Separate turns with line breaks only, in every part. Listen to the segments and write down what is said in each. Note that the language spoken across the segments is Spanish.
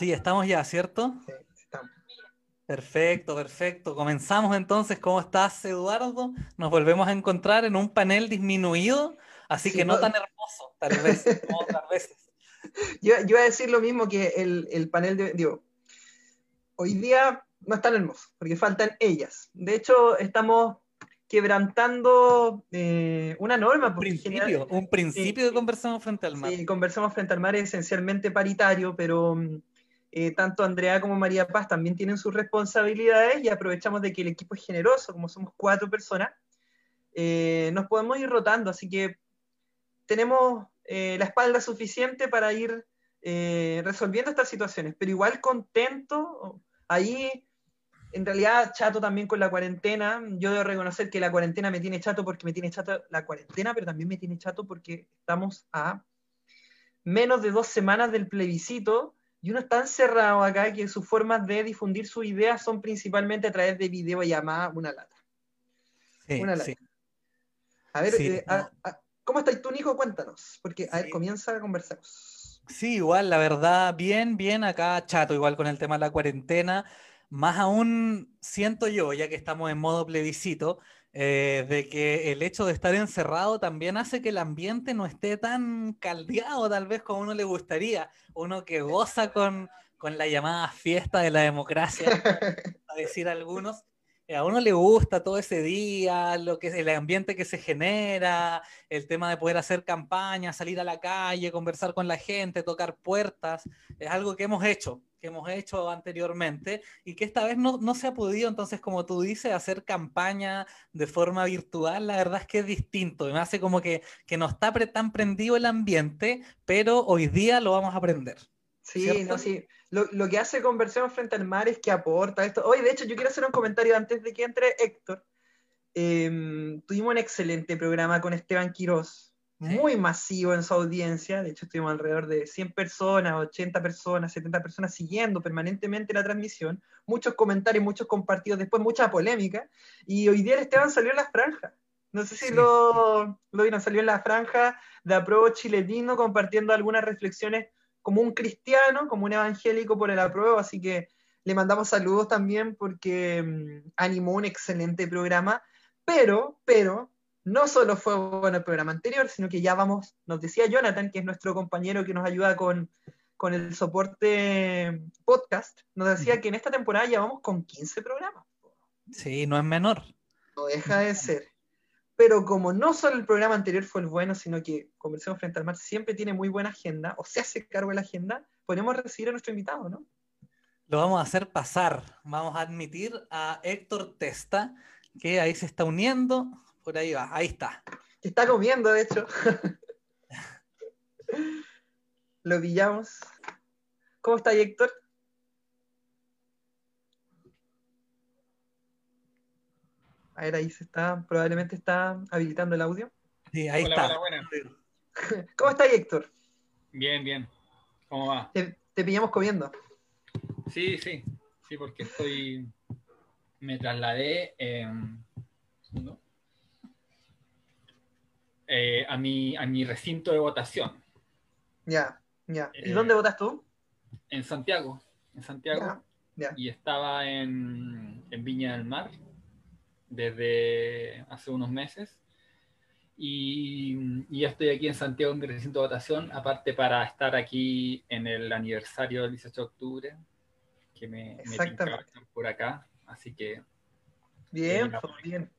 Sí, estamos ya, ¿cierto?
Sí, estamos.
Perfecto, perfecto. Comenzamos entonces. ¿Cómo estás, Eduardo? Nos volvemos a encontrar en un panel disminuido, así
Sí,
que no
no-
tan hermoso, tal vez, como otras veces.
Yo, yo iba a decir lo mismo que el, el panel de. Digo, hoy día no es tan hermoso, porque faltan ellas. De hecho, estamos quebrantando eh, una norma.
Un principio,
general-
un principio de conversamos frente al mar.
Sí, conversamos frente al mar es esencialmente paritario, pero mm, eh, tanto Andrea como María Paz también tienen sus responsabilidades y aprovechamos de que el equipo es generoso, como somos cuatro personas, eh, nos podemos ir rotando, así que tenemos eh, la espalda suficiente para ir resolviendo estas situaciones, pero igual contento, ahí en realidad chato también con la cuarentena, yo debo reconocer que la cuarentena me tiene chato porque me tiene chato la cuarentena, pero también me tiene chato porque estamos a menos de dos semanas del plebiscito y uno está encerrado acá que sus formas de difundir sus ideas son principalmente a través de videollamada, una lata.
Sí,
una
sí.
A ver,
Sí,
eh,
no.
a- a- ¿cómo estás tú, Nico? Cuéntanos, porque a ver, comienza a conversemos.
Sí, igual, la verdad, bien, bien acá, chato, igual con el tema de la cuarentena. Más aún siento yo, ya que estamos en modo plebiscito, eh, de que el hecho de estar encerrado también hace que el ambiente no esté tan caldeado, tal vez como uno le gustaría. Uno que goza con, con la llamada fiesta de la democracia, a decir algunos. eh, A uno le gusta todo ese día, lo que es el ambiente que se genera, el tema de poder hacer campaña, salir a la calle, conversar con la gente, tocar puertas, es algo que hemos hecho, que hemos hecho anteriormente y que esta vez no, no se ha podido, entonces como tú dices, hacer campaña de forma virtual, la verdad es que es distinto, y me hace como que, que no está pre- tan prendido el ambiente, pero hoy día lo vamos a aprender.
Sí,
¿Cierto?
no, sí. Lo, lo que hace Conversión frente al mar es que aporta esto. Hoy, de hecho, yo quiero hacer un comentario antes de que entre Héctor. Eh, tuvimos un excelente programa con Esteban Quirós,
Sí.
Muy masivo en su audiencia. De hecho, estuvimos alrededor de 100 personas, 80 personas, 70 personas siguiendo permanentemente la transmisión. Muchos comentarios, muchos compartidos, después mucha polémica. Y hoy día el Esteban salió en la franja. No sé si
Sí.
lo, lo vieron, salió en la franja de apruebo chileno compartiendo algunas reflexiones como un cristiano, como un evangélico por el apruebo, así que le mandamos saludos también porque mm, animó un excelente programa, pero, pero, no solo fue bueno el programa anterior, sino que ya vamos, nos decía Jonathan, que es nuestro compañero que nos ayuda con, con el soporte podcast, nos decía que en esta temporada ya vamos con 15 programas.
Sí, no es menor.
No deja de ser. Pero como no solo el programa anterior fue el bueno, sino que Conversemos Frente al Mar siempre tiene muy buena agenda, o se hace cargo de la agenda, podemos recibir a nuestro invitado, ¿no?
Lo vamos a hacer pasar. Vamos a admitir a Héctor Testa, que ahí se está uniendo. Por ahí va, ahí está.
Que está comiendo, de hecho. Lo pillamos. ¿Cómo está Héctor? A ver, ahí se está, probablemente está habilitando el audio.
Sí, ahí
Hola,
está.
hola.
¿Cómo está Héctor?
Bien, bien. ¿Cómo va?
Te, te pillamos comiendo.
Sí, sí, sí, porque estoy. Me trasladé eh, un segundo. Eh, a, mi, a mi recinto de votación
Ya, ya. ¿Y
Eh,
dónde votas tú?
en Santiago. En Santiago.
Ya, ya.
Y estaba en, en Viña del Mar desde hace unos meses. Y, y ya estoy aquí en Santiago en mi recinto de votación, aparte para estar aquí en el aniversario del 18 de octubre, que me, me por acá. Así que,
Bien,
Eh,
bien.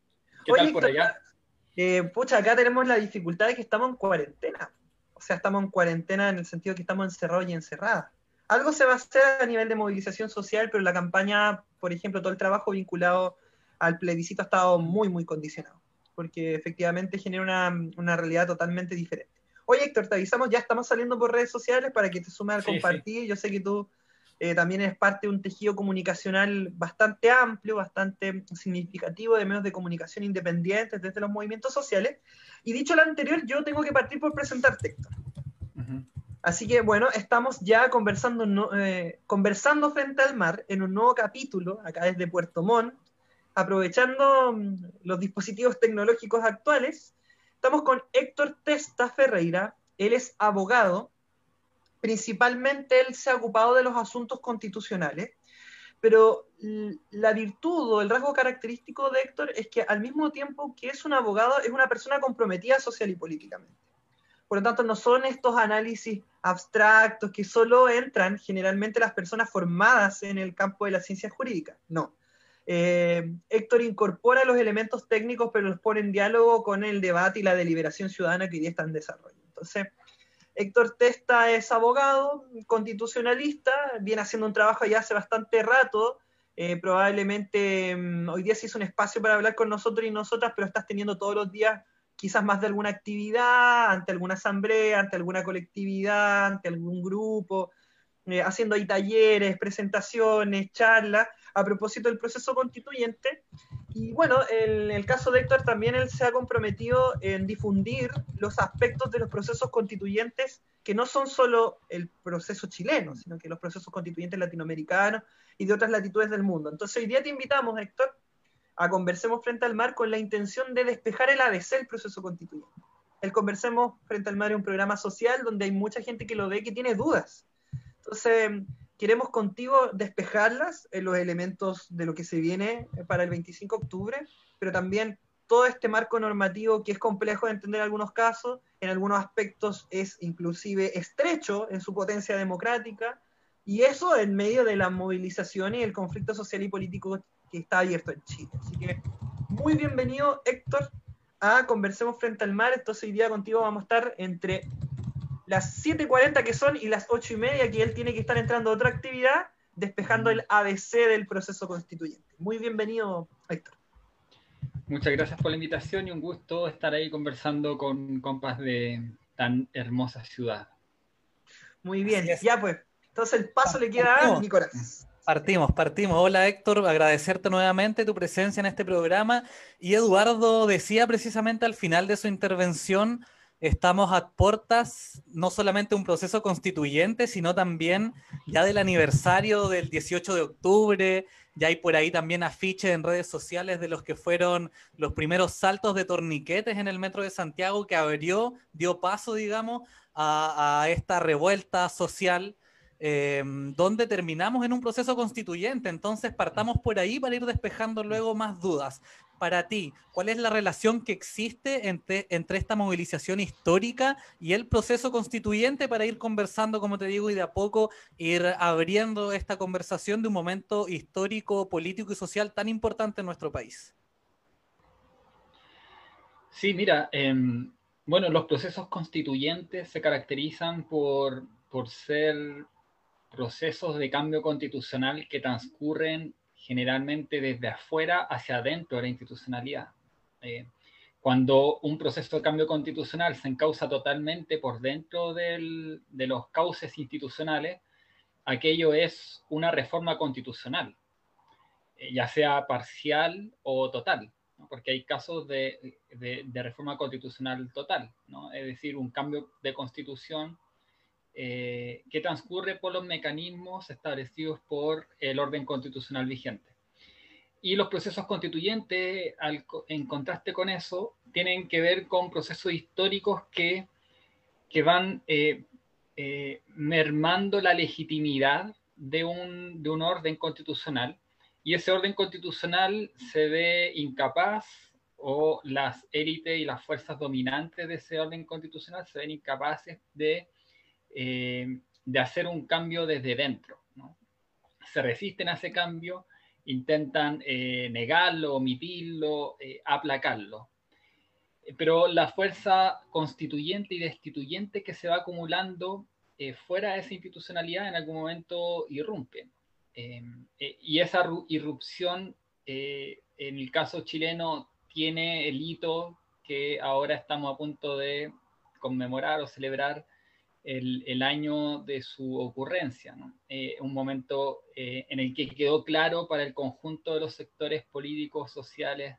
¿qué
Oye,
tal por allá?
Eh, pucha, acá tenemos la dificultad de que estamos en cuarentena. O sea, estamos en cuarentena en el sentido que estamos encerrados y encerradas. Algo se va a hacer a nivel de movilización social, pero la campaña, por ejemplo, todo el trabajo vinculado al plebiscito ha estado muy, muy condicionado, porque efectivamente genera una, una realidad totalmente diferente. Oye, Héctor, te avisamos, ya estamos saliendo por redes sociales para que te sumes al
Sí,
compartir. Yo sé que tú eh, también eres parte de un tejido comunicacional bastante amplio, bastante significativo de medios de comunicación independientes desde los movimientos sociales. Y dicho lo anterior, yo tengo que partir por presentarte, Héctor. Así que bueno, estamos ya conversando, no- eh, conversando frente al mar en un nuevo capítulo, acá desde Puerto Montt, aprovechando mm, los dispositivos tecnológicos actuales. Estamos con Héctor Testa Ferreira, él es abogado, principalmente él se ha ocupado de los asuntos constitucionales, pero la virtud o el rasgo característico de Héctor es que al mismo tiempo que es un abogado, es una persona comprometida social y políticamente. Por lo tanto, no son estos análisis abstractos que solo entran generalmente las personas formadas en el campo de la ciencia jurídica. No. Eh, Héctor incorpora los elementos técnicos, pero los pone en diálogo con el debate y la deliberación ciudadana que hoy día está en desarrollo. Entonces, Héctor Testa es abogado, constitucionalista, viene haciendo un trabajo ya hace bastante rato. Eh, probablemente mm, hoy día se hizo un espacio para hablar con nosotros y nosotras, pero estás teniendo todos los días quizás más de alguna actividad, ante alguna asamblea, ante alguna colectividad, ante algún grupo, eh, haciendo ahí talleres, presentaciones, charlas a propósito del proceso constituyente. Y bueno, en el caso de Héctor también él se ha comprometido en difundir los aspectos de los procesos constituyentes que no son solo el proceso chileno, sino que los procesos constituyentes latinoamericanos y de otras latitudes del mundo. Entonces hoy día te invitamos, Héctor, a Conversemos Frente al Mar con la intención de despejar el ABC, el proceso constituyente. El Conversemos Frente al Mar es un programa social donde hay mucha gente que lo ve que tiene dudas. Entonces, queremos contigo despejarlas en los elementos de lo que se viene para el 25 de octubre, pero también todo este marco normativo que es complejo de entender en algunos casos, en algunos aspectos es inclusive estrecho en su potencia democrática, y eso en medio de la movilización y el conflicto social y político que está abierto en Chile. Así que muy bienvenido, Héctor, a Conversemos Frente al Mar. Entonces hoy día contigo vamos a estar entre las 7.40 que son y las 8 y media que él tiene que estar entrando a otra actividad, despejando el ABC del proceso constituyente. Muy bienvenido, Héctor.
Muchas gracias por la invitación y un gusto estar ahí conversando con compas de tan hermosa ciudad.
Muy bien, ya pues. Entonces el paso le queda a Nicolás.
Partimos, partimos. Hola Héctor, agradecerte nuevamente tu presencia en este programa. Y Eduardo decía precisamente al final de su intervención, estamos a puertas no solamente un proceso constituyente, sino también ya del aniversario del 18 de octubre. Ya hay por ahí también afiches en redes sociales de los que fueron los primeros saltos de torniquetes en el metro de Santiago que abrió, dio paso, digamos, a, esta revuelta social Em, donde terminamos en un proceso constituyente. Entonces, partamos por ahí para ir despejando luego más dudas. Para ti, ¿cuál es la relación que existe entre, entre esta movilización histórica y el proceso constituyente para ir conversando, como te digo, y de a poco ir abriendo esta conversación de un momento histórico, político y social tan importante en nuestro país?
Sí, mira, em, bueno, los procesos constituyentes se caracterizan por, por ser procesos de cambio constitucional que transcurren generalmente desde afuera hacia adentro de la institucionalidad. Eh, cuando un proceso de cambio constitucional se encausa totalmente por dentro de los cauces institucionales, aquello es una reforma constitucional, eh, ya sea parcial o total, porque hay casos de, reforma constitucional total, es decir, un cambio de constitución eh, que transcurre por los mecanismos establecidos por el orden constitucional vigente. Y los procesos constituyentes, en contraste con eso, tienen que ver con procesos históricos que, que van eh, eh, mermando la legitimidad de un, de un orden constitucional y ese orden constitucional se ve incapaz o las élites y las fuerzas dominantes de ese orden constitucional se ven incapaces de eh, de hacer un cambio desde dentro. Se resisten a ese cambio, intentan eh, negarlo, omitirlo, eh, aplacarlo. Pero la fuerza constituyente y destituyente que se va acumulando fuera de esa institucionalidad en algún momento irrumpe. y esa irrupción, en el caso chileno, tiene el hito que ahora estamos a punto de conmemorar o celebrar el, año de su ocurrencia, eh, un momento eh, en el que quedó claro para el conjunto de los sectores políticos, sociales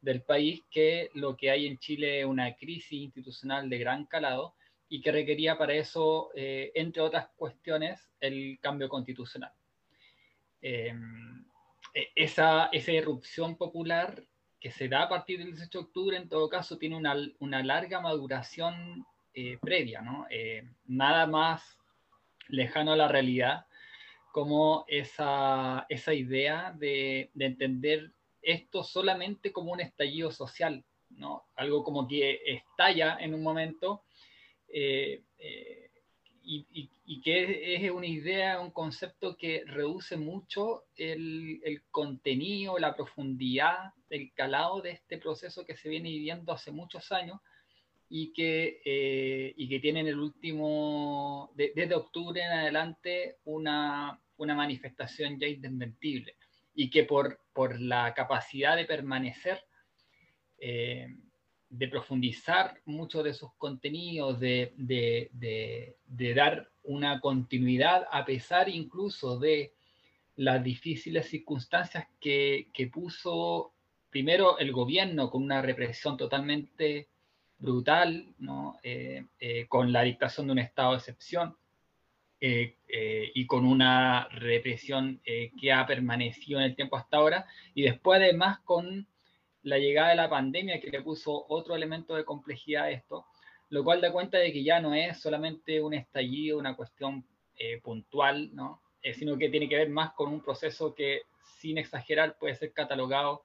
del país que lo que hay en Chile es una crisis institucional de gran calado y que requería para eso, eh, entre otras cuestiones, el cambio constitucional. E, esa, esa irrupción popular que se da a partir del 18 de octubre, en todo caso, tiene una larga maduración eh, previa, ¿no? Eh, nada más lejano a la realidad, como esa, idea de, de, entender esto solamente como un estallido social, ¿no? algo como que estalla en un momento eh, y, y, que es, una idea, un concepto que reduce mucho el, el, contenido, la profundidad, el calado de este proceso que se viene viviendo hace muchos años y que, eh, y que tiene en el último, desde octubre en adelante, una, una manifestación ya indesmentible y que por, por la capacidad de permanecer, eh, de profundizar muchos de sus contenidos, de, de, de, de, dar una continuidad a pesar incluso de las difíciles circunstancias que, que puso primero el gobierno con una represión totalmente brutal, ¿no? Eh, eh, con la dictación de un estado de excepción eh, y con una represión que ha permanecido en el tiempo hasta ahora, y después además con la llegada de la pandemia que le puso otro elemento de complejidad a esto, lo cual da cuenta de que ya no es solamente un estallido, una cuestión puntual, ¿no? sino que tiene que ver más con un proceso que, sin exagerar, puede ser catalogado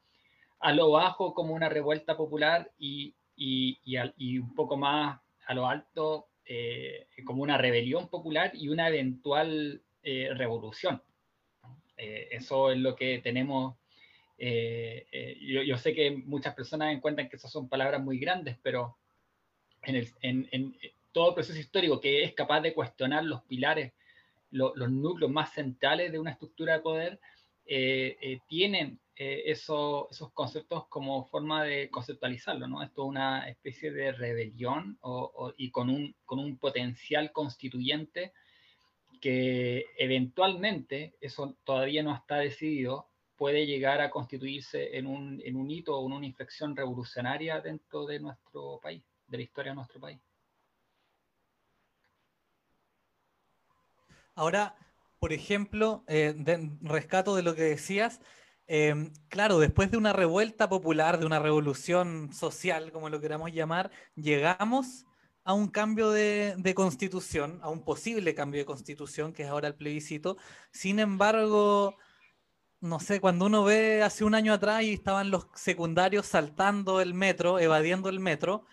a lo bajo como una revuelta popular y y, un poco más a lo alto eh, como una rebelión popular y una eventual eh, revolución. Eh, eso es lo que tenemos. Yo, sé que muchas personas encuentran que esas son palabras muy grandes, pero en, el, en, todo el proceso histórico que es capaz de cuestionar los pilares, los núcleos más centrales de una estructura de poder, tienen eh, eso, esos conceptos como forma de conceptualizarlo, ¿no? Esto es una especie de rebelión y con un, con un potencial constituyente que eventualmente, eso todavía no está decidido, puede llegar a constituirse en un, en un hito o en una inflexión revolucionaria dentro de nuestro país, de la historia de nuestro país.
Ahora, por ejemplo, eh, rescato de lo que decías, Em, claro, después de una revuelta popular, de una revolución social, como lo queramos llamar, llegamos a un cambio de, constitución, a un posible cambio de constitución, que es ahora el plebiscito. Sin embargo, no sé, cuando uno ve hace un año atrás y estaban los secundarios saltando el metro, evadiendo el metro,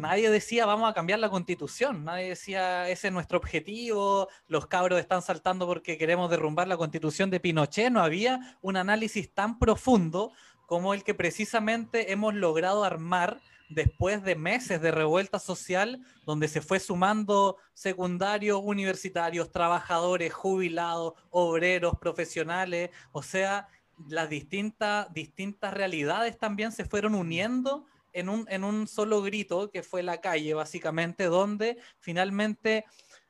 nadie decía vamos a cambiar la constitución, nadie decía ese es nuestro objetivo, los cabros están saltando porque queremos derrumbar la constitución de Pinochet, no había un análisis tan profundo como el que precisamente hemos logrado armar después de meses de revuelta social, donde se fue sumando secundarios, universitarios, trabajadores, jubilados, obreros, profesionales, o sea, las distintas, distintas realidades también se fueron uniendo en un, en un solo grito, que fue la calle, básicamente, donde finalmente,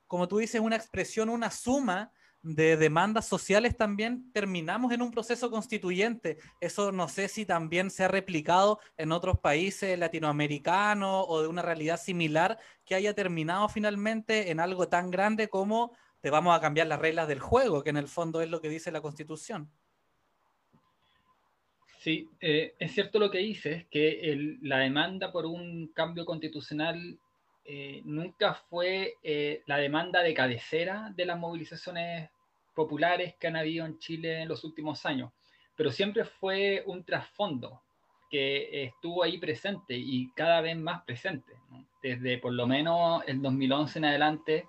como tú dices, una expresión, una suma de demandas sociales también terminamos en un proceso constituyente. Eso no sé si también se ha replicado en otros países latinoamericanos o de una realidad similar que haya terminado finalmente en algo tan grande como te vamos a cambiar las reglas del juego, que en el fondo es lo que dice la constitución.
Sí, eh, es cierto lo que dices, que la demanda por un cambio constitucional eh, nunca fue eh, la demanda de cabecera de las movilizaciones populares que han habido en Chile en los últimos años, pero siempre fue un trasfondo que estuvo ahí presente y cada vez más presente. Desde por lo menos el 2011 en adelante,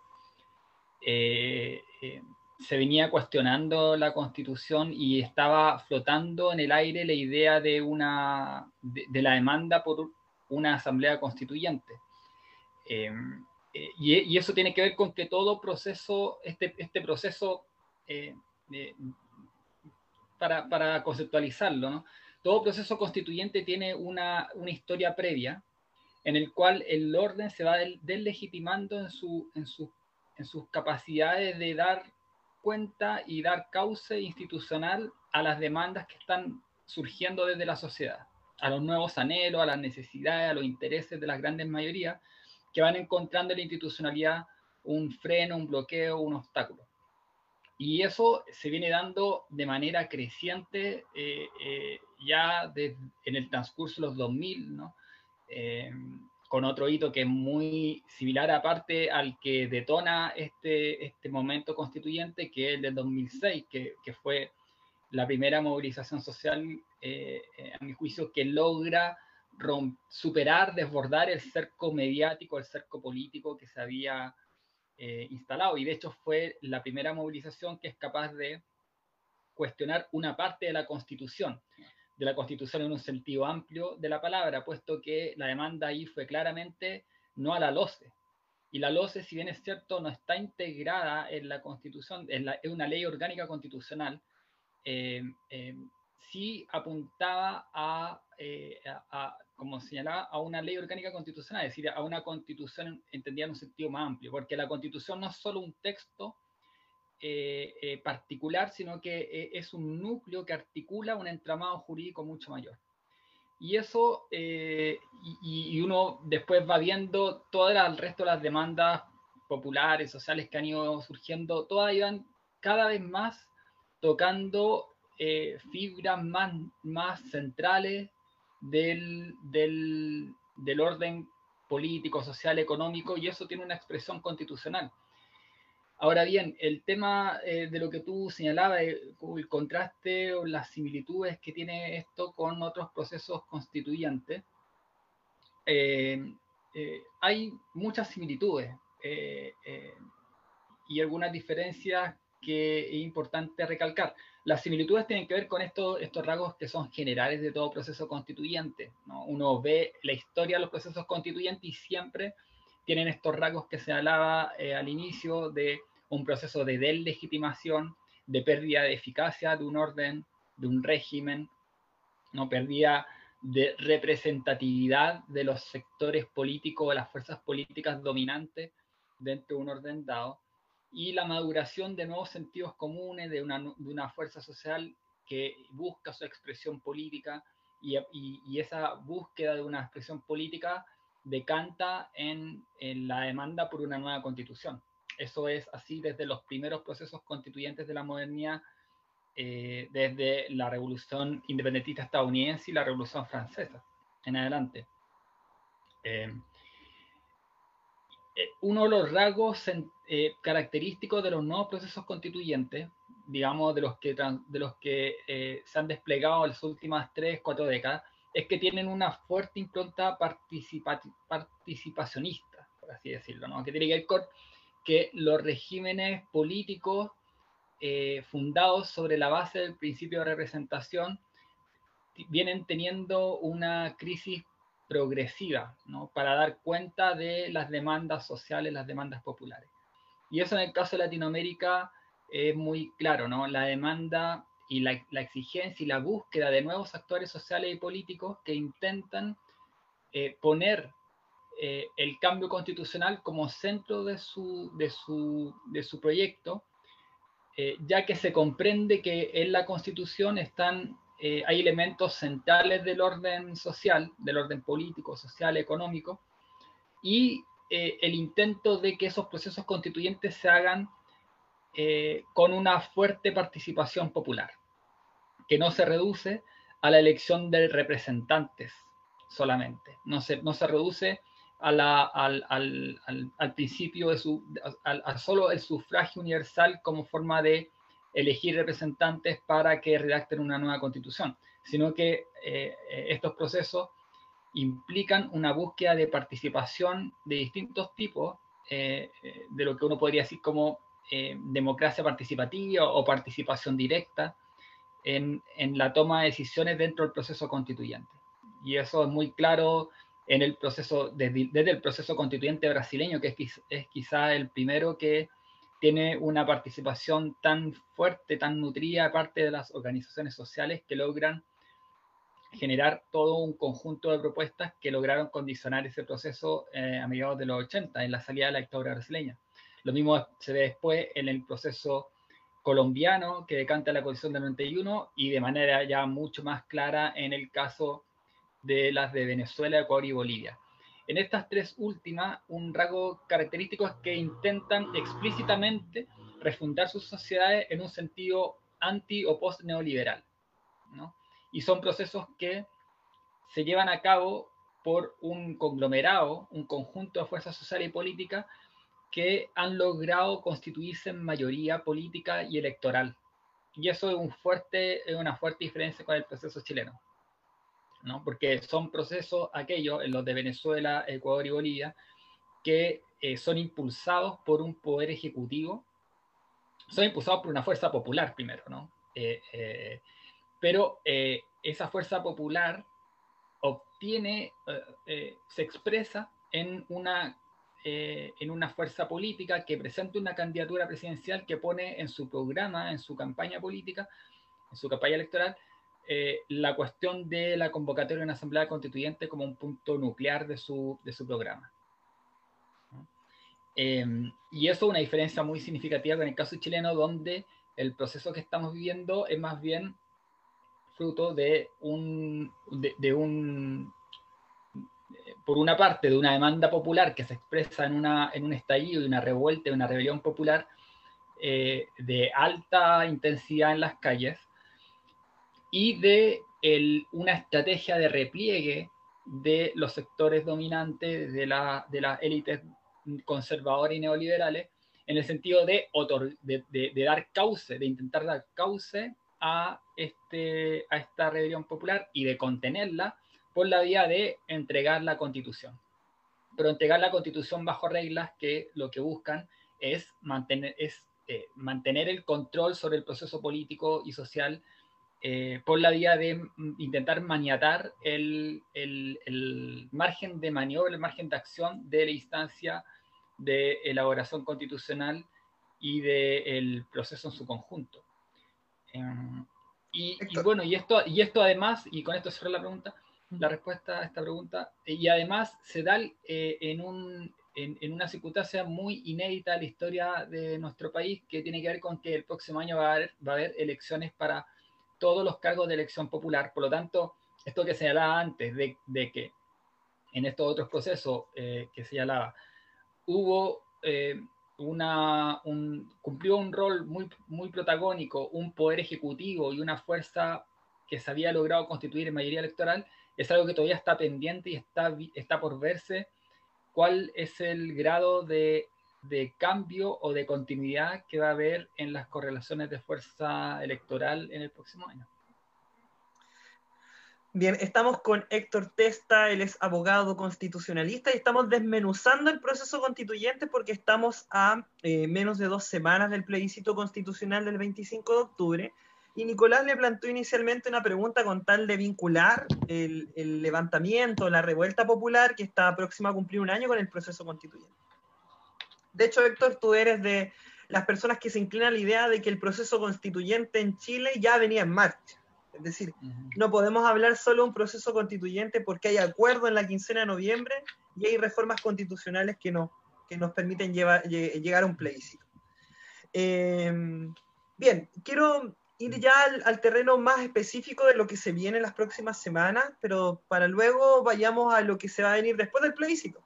se venía cuestionando la constitución y estaba flotando en el aire la idea de, una, de, la demanda por una asamblea constituyente. Em, eh, y, eso tiene que ver con que todo proceso, este, este proceso, eh, para, para, conceptualizarlo, todo proceso constituyente tiene una, una, historia previa en el cual el orden se va deslegitimando en, su, en, su, en sus capacidades de dar cuenta y dar cauce institucional a las demandas que están surgiendo desde la sociedad, a los nuevos anhelos, a las necesidades, a los intereses de las grandes mayorías que van encontrando en la institucionalidad un freno, un bloqueo, un obstáculo. Y eso se viene dando de manera creciente eh, eh, ya en el transcurso de los 2000, ¿no? Eh, con otro hito que es muy similar aparte al que detona este, este momento constituyente, que es el del 2006, que, que fue la primera movilización social, eh, eh, a mi juicio, que logra superar, desbordar el cerco mediático, el cerco político que se había eh, instalado. Y de hecho fue la primera movilización que es capaz de cuestionar una parte de la Constitución de la Constitución en un sentido amplio de la palabra, puesto que la demanda ahí fue claramente no a la LOCE. Y la LOCE, si bien es cierto, no está integrada en la Constitución, es, una ley orgánica constitucional, eh, eh, sí apuntaba eh, a, como señalaba, a una ley orgánica constitucional, es decir, a una constitución entendida en un sentido más amplio, porque la constitución no es solo un texto eh, eh, particular, sino que eh, es un núcleo que articula un entramado jurídico mucho mayor. Y eso, y, uno después va viendo todo el resto de las demandas populares, sociales que han ido surgiendo, todas iban cada vez más tocando fibras más, más centrales del, del, del orden político, social, económico, y eso tiene una expresión constitucional. Ahora bien, el tema eh, de lo que tú señalabas, el contraste o las similitudes que tiene esto con otros procesos constituyentes, eh, eh, hay muchas similitudes y algunas diferencias que es importante recalcar. Las similitudes tienen que ver con estos, estos rasgos que son generales de todo proceso constituyente. Uno ve la historia de los procesos constituyentes y siempre tienen estos rasgos que señalaba al inicio de un proceso de deslegitimación, de pérdida de eficacia de un orden, de un régimen, no pérdida de representatividad de los sectores políticos o las fuerzas políticas dominantes dentro de un orden dado, y la maduración de nuevos sentidos comunes de una, de una fuerza social que busca su expresión política y, y, esa búsqueda de una expresión política decanta en, en la demanda por una nueva constitución. Eso es así desde los primeros procesos constituyentes de la modernidad, eh, desde la revolución independentista estadounidense y la revolución francesa en adelante. Eh, eh, uno de los rasgos característicos de los nuevos procesos constituyentes, digamos, de los que, de los que se han desplegado en las últimas tres, cuatro décadas, es que tienen una fuerte impronta participacionista, por así decirlo, ¿no? que tiene que ver que los regímenes políticos eh, fundados sobre la base del principio de representación vienen teniendo una crisis progresiva ¿no? para dar cuenta de las demandas sociales, las demandas populares. Y eso en el caso de Latinoamérica es muy claro, ¿no? La demanda y la, exigencia y la búsqueda de nuevos actores sociales y políticos que intentan eh, poner eh, el cambio constitucional como centro de su, de su, de su proyecto, eh, ya que se comprende que en la constitución están, eh, hay elementos centrales del orden social, del orden político, social, económico, y el intento de que esos procesos constituyentes se hagan con una fuerte participación popular, que no se reduce a la elección de representantes solamente, no se, no se reduce al, principio de solo el sufragio universal como forma de elegir representantes para que redacten una nueva constitución, sino que eh, estos procesos implican una búsqueda de participación de distintos tipos, eh, de lo que uno podría decir como eh, democracia participativa o participación directa en la toma de decisiones dentro del proceso constituyente. Y eso es muy claro en el proceso, desde, el proceso constituyente brasileño, que es, es quizá el primero que tiene una participación tan fuerte, tan nutrida, aparte de las organizaciones sociales que logran generar todo un conjunto de propuestas que lograron condicionar ese proceso eh, a mediados de los 80, en la salida de la dictadura brasileña. Lo mismo se ve después en el proceso colombiano que decanta la Constitución del 91 y de manera ya mucho más clara en el caso de las de Venezuela, Ecuador y Bolivia. En estas tres últimas, un rasgo característico es que intentan explícitamente refundar sus sociedades en un sentido anti o post neoliberal. ¿no? Y son procesos que se llevan a cabo por un conglomerado, un conjunto de fuerzas sociales y políticas que han logrado constituirse en mayoría política y electoral. Y eso es, una fuerte diferencia con el proceso chileno, ¿no? porque son procesos aquellos, los de Venezuela, Ecuador y Bolivia, que eh, son impulsados por un poder ejecutivo, son impulsados por una fuerza popular primero, ¿no? Eh, eh, pero esa fuerza popular obtiene, se expresa en una en una fuerza política que presente una candidatura presidencial que pone en su programa, en su campaña política, en su campaña electoral, eh, la cuestión de la convocatoria de una asamblea constituyente como un punto nuclear de su, de su programa. Eh, y eso es una diferencia muy significativa con el caso chileno, donde el proceso que estamos viviendo es más bien fruto de un, de un por una parte, de una demanda popular que se expresa en, una, en un estallido, de una revuelta, de una rebelión popular eh, de alta intensidad en las calles, y de una estrategia de repliegue de los sectores dominantes de, la, de las élites conservadoras y neoliberales, en el sentido de, dar cauce, de intentar dar cauce a, este, a esta rebelión popular y de contenerla por la vía de entregar la constitución. Pero entregar la constitución bajo reglas que lo que buscan es mantener, eh, mantener el control sobre el proceso político y social eh, por la vía de intentar maniatar el, el, el, margen de maniobra, el margen de acción de la instancia de elaboración constitucional y del proceso en su conjunto. Em, y, y, bueno, y esto, y esto además, y con esto cierro la pregunta, la respuesta a esta pregunta. Y además se da eh, en, un, en, una circunstancia muy inédita en la historia de nuestro país, que tiene que ver con que el próximo año va a haber, va a haber elecciones para todos los cargos de elección popular. Por lo tanto, esto que señalaba antes de, que en estos otros procesos eh, que señalaba, hubo eh, cumplió un rol muy, muy protagónico, un poder ejecutivo y una fuerza que se había logrado constituir en mayoría electoral, es algo que todavía está pendiente y está, está por verse cuál es el grado de, de, cambio o de continuidad que va a haber en las correlaciones de fuerza electoral en el próximo año.
Bien, estamos con Héctor Testa, él es abogado constitucionalista y estamos desmenuzando el proceso constituyente porque estamos a eh, menos de dos semanas del plebiscito constitucional del 25 de octubre y Nicolás le planteó inicialmente una pregunta con tal de vincular el, levantamiento, la revuelta popular que está próxima a cumplir un año con el proceso constituyente. De hecho, Héctor, tú eres de las personas que se inclinan a la idea de que el proceso constituyente en Chile ya venía en marcha. Es decir, no podemos hablar solo de un proceso constituyente porque hay acuerdo en la quincena de noviembre y hay reformas constitucionales que, no, que nos permiten llegar a un plebiscito. Eh, bien, quiero ir ya al, terreno más específico de lo que se viene en las próximas semanas, pero para luego vayamos a lo que se va a venir después del plebiscito.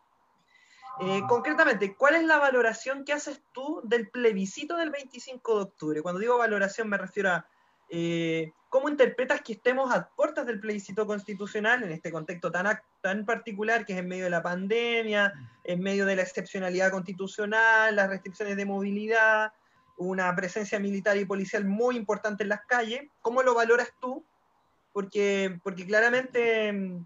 Eh, concretamente, ¿cuál es la valoración que haces tú del plebiscito del 25 de octubre? Cuando digo valoración me refiero a eh, cómo interpretas que estemos a puertas del plebiscito constitucional en este contexto tan, tan particular que es en medio de la pandemia, en medio de la excepcionalidad constitucional, las restricciones de movilidad, una presencia militar y policial muy importante en las calles. ¿Cómo lo valoras tú? Porque, porque claramente mm,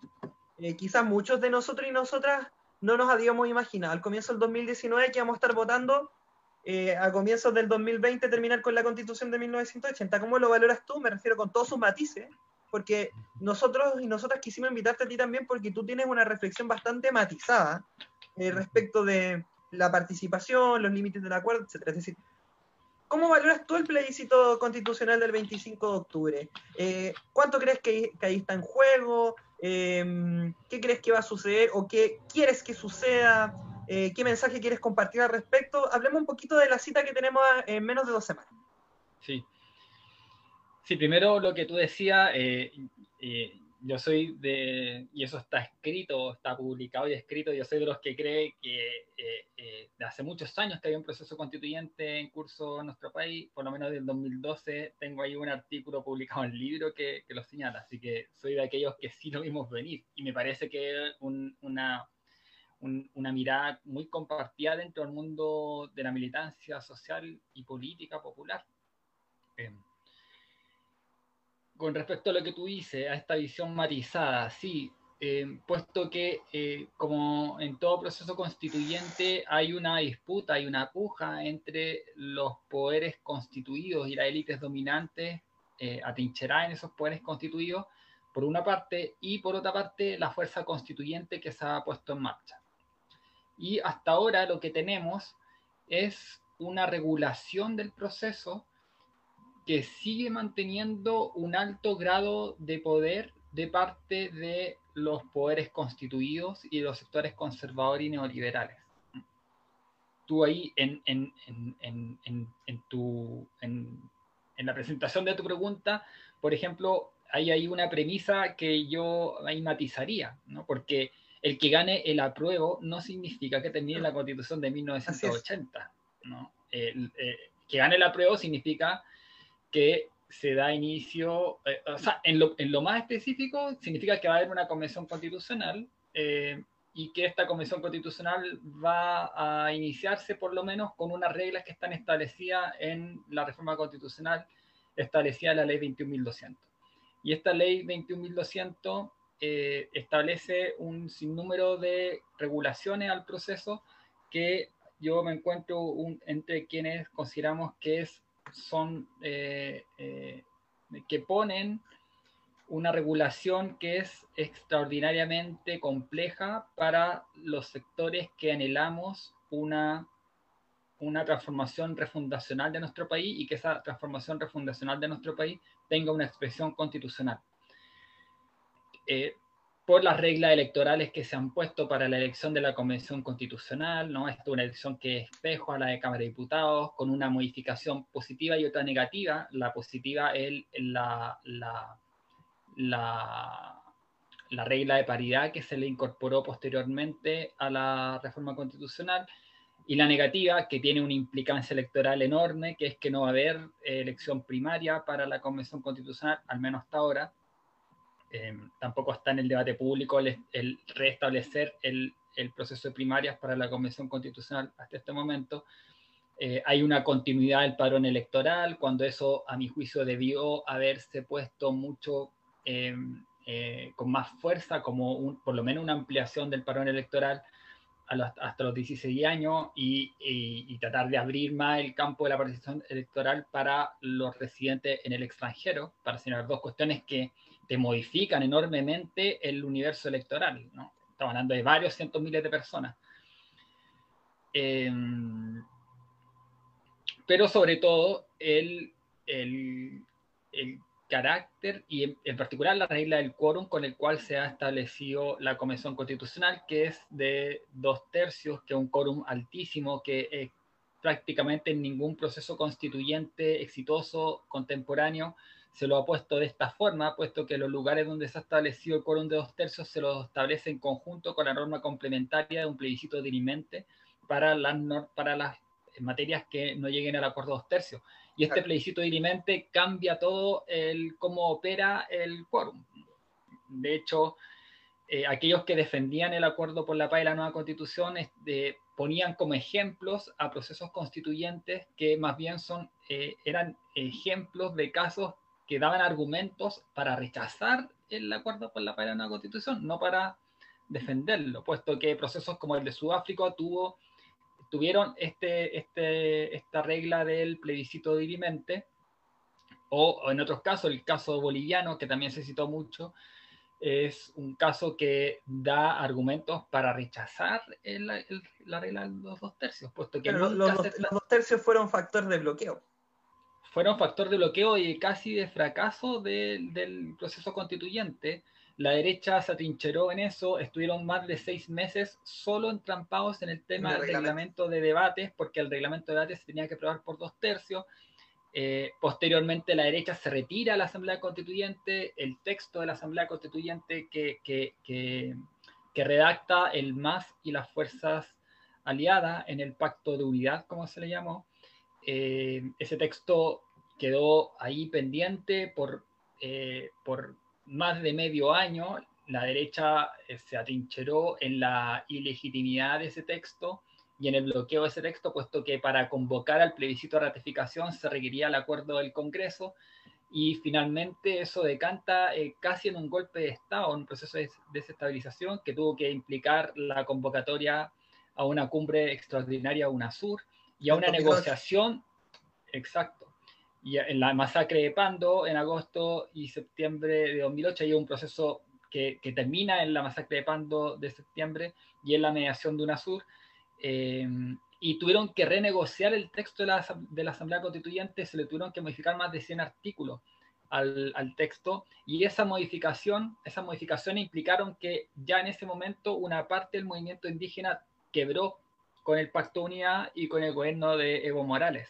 eh, quizás muchos de nosotros y nosotras no nos habíamos imaginado al comienzo del 2019 que íbamos a estar votando eh, a comienzos del 2020 terminar con la constitución de 1980. ¿Cómo lo valoras tú? Me refiero con todos sus matices, porque nosotros y nosotras quisimos invitarte a ti también porque tú tienes una reflexión bastante matizada eh, respecto de la participación, los límites del acuerdo, etc. Es decir, ¿Cómo valoras tú el plebiscito constitucional del 25 de octubre? Eh, ¿Cuánto crees que, ahí está en juego? Em, ¿Qué crees que va a suceder o qué quieres que suceda? Eh, ¿Qué mensaje quieres compartir al respecto? Hablemos un poquito de la cita que tenemos en menos de dos semanas.
Sí. Sí, primero lo que tú decías, eh, yo soy de, y eso está escrito, está publicado y escrito, yo soy de los que cree que eh, eh, de hace muchos años que había un proceso constituyente en curso en nuestro país, por lo menos del 2012, tengo ahí un artículo publicado en el libro que, que lo señala, así que soy de aquellos que sí lo vimos venir y me parece que es una, una mirada muy compartida dentro del mundo de la militancia social y política popular. Eh, con respecto a lo que tú dices, a esta visión matizada, sí, eh, puesto que eh, como en todo proceso constituyente hay una disputa, hay una puja entre los poderes constituidos y las élites dominantes eh, atrincheradas en esos poderes constituidos, por una parte, y por otra parte la fuerza constituyente que se ha puesto en marcha. Y hasta ahora lo que tenemos es una regulación del proceso que sigue manteniendo un alto grado de poder de parte de los poderes constituidos y de los sectores conservadores y neoliberales. Tú ahí en, en, en, en tu, en, la presentación de tu pregunta, por ejemplo, hay ahí una premisa que yo ahí matizaría, ¿no? porque el que gane el apruebo no significa que termine la constitución de 1980. ¿no? El, eh, que gane el apruebo significa que se da inicio, eh, o sea, en lo, en lo, más específico significa que va a haber una convención constitucional eh, y que esta convención constitucional va a iniciarse por lo menos con unas reglas que están establecidas en la reforma constitucional establecida en la ley 21.200. Y esta ley 21.200 eh, establece un sinnúmero de regulaciones al proceso que yo me encuentro entre quienes consideramos que es son eh, eh, que ponen una regulación que es extraordinariamente compleja para los sectores que anhelamos una, una transformación refundacional de nuestro país y que esa transformación refundacional de nuestro país tenga una expresión constitucional. Eh, por las reglas electorales que se han puesto para la elección de la Convención Constitucional, ¿no? Esta es una elección que es espejo a la de Cámara de Diputados, con una modificación positiva y otra negativa. La positiva es la, la, la, la regla de paridad que se le incorporó posteriormente a la reforma constitucional, y la negativa, que tiene una implicancia electoral enorme, que es que no va a haber eh, elección primaria para la Convención Constitucional, al menos hasta ahora, eh, tampoco está en el debate público el, restablecer el, proceso de primarias para la Convención Constitucional hasta este momento. Eh, hay una continuidad del padrón electoral, cuando eso, a mi juicio, debió haberse puesto mucho eh, con más fuerza, como por lo menos una ampliación del padrón electoral hasta los 16 años y, y, tratar de abrir más el campo de la participación electoral para los residentes en el extranjero, para señalar dos cuestiones que te modifican enormemente el universo electoral, ¿no? Estamos hablando de varios cientos miles de personas. Em, pero sobre todo el, el, el carácter y en, particular la regla del quórum con el cual se ha establecido la Convención Constitucional, que es de dos tercios, que es un quórum altísimo, que eh, prácticamente en ningún proceso constituyente exitoso contemporáneo se lo ha puesto de esta forma, puesto que los lugares donde se ha establecido el quórum de dos tercios se lo establece en conjunto con la norma complementaria de un plebiscito dirimente para las, para las materias que no lleguen al acuerdo dos tercios. Y este plebiscito dirimente cambia todo el cómo opera el quórum. De hecho, eh, aquellos que defendían el acuerdo por la paz y la nueva constitución ponían como ejemplos a procesos constituyentes que más bien son, eh, eran ejemplos de casos que daban argumentos para rechazar el acuerdo por la de una constitución, no para defenderlo, puesto que procesos como el de Sudáfrica tuvo, tuvieron este, este, esta regla del plebiscito dirimente, o, o en otros casos, el caso boliviano, que también se citó mucho, es un caso que da argumentos para rechazar la regla de los dos tercios, puesto que...
los, los, dos tercios fueron factor de bloqueo
fueron factor de bloqueo y casi de fracaso del proceso constituyente. La derecha se atrincheró en eso, estuvieron más de seis meses solo entrampados en el tema del reglamento. de debates, porque el reglamento de debates se tenía que aprobar por dos tercios. Eh, posteriormente la derecha se retira a la Asamblea Constituyente, el texto de la Asamblea Constituyente que, que, que, redacta el MAS y las fuerzas aliadas en el Pacto de Unidad, como se le llamó. Eh, ese texto quedó ahí pendiente por, eh, por más de medio año. La derecha se atrincheró en la ilegitimidad de ese texto y en el bloqueo de ese texto, puesto que para convocar al plebiscito de ratificación se requería el acuerdo del Congreso y finalmente eso decanta eh, casi en un golpe de Estado, un proceso de desestabilización que tuvo que implicar la convocatoria a una cumbre extraordinaria UNASUR y a una negociación, exacto, y en la masacre de Pando en agosto y septiembre de 2008 hay un proceso que, que termina en la masacre de Pando de septiembre y en la mediación de UNASUR, Em, y tuvieron que renegociar el texto de la, de la, Asamblea Constituyente, se le tuvieron que modificar más de 100 artículos al, al, texto, y esa modificación, esa modificación implicaron que ya en ese momento una parte del movimiento indígena quebró con el Pacto Unidad y con el gobierno de Evo Morales,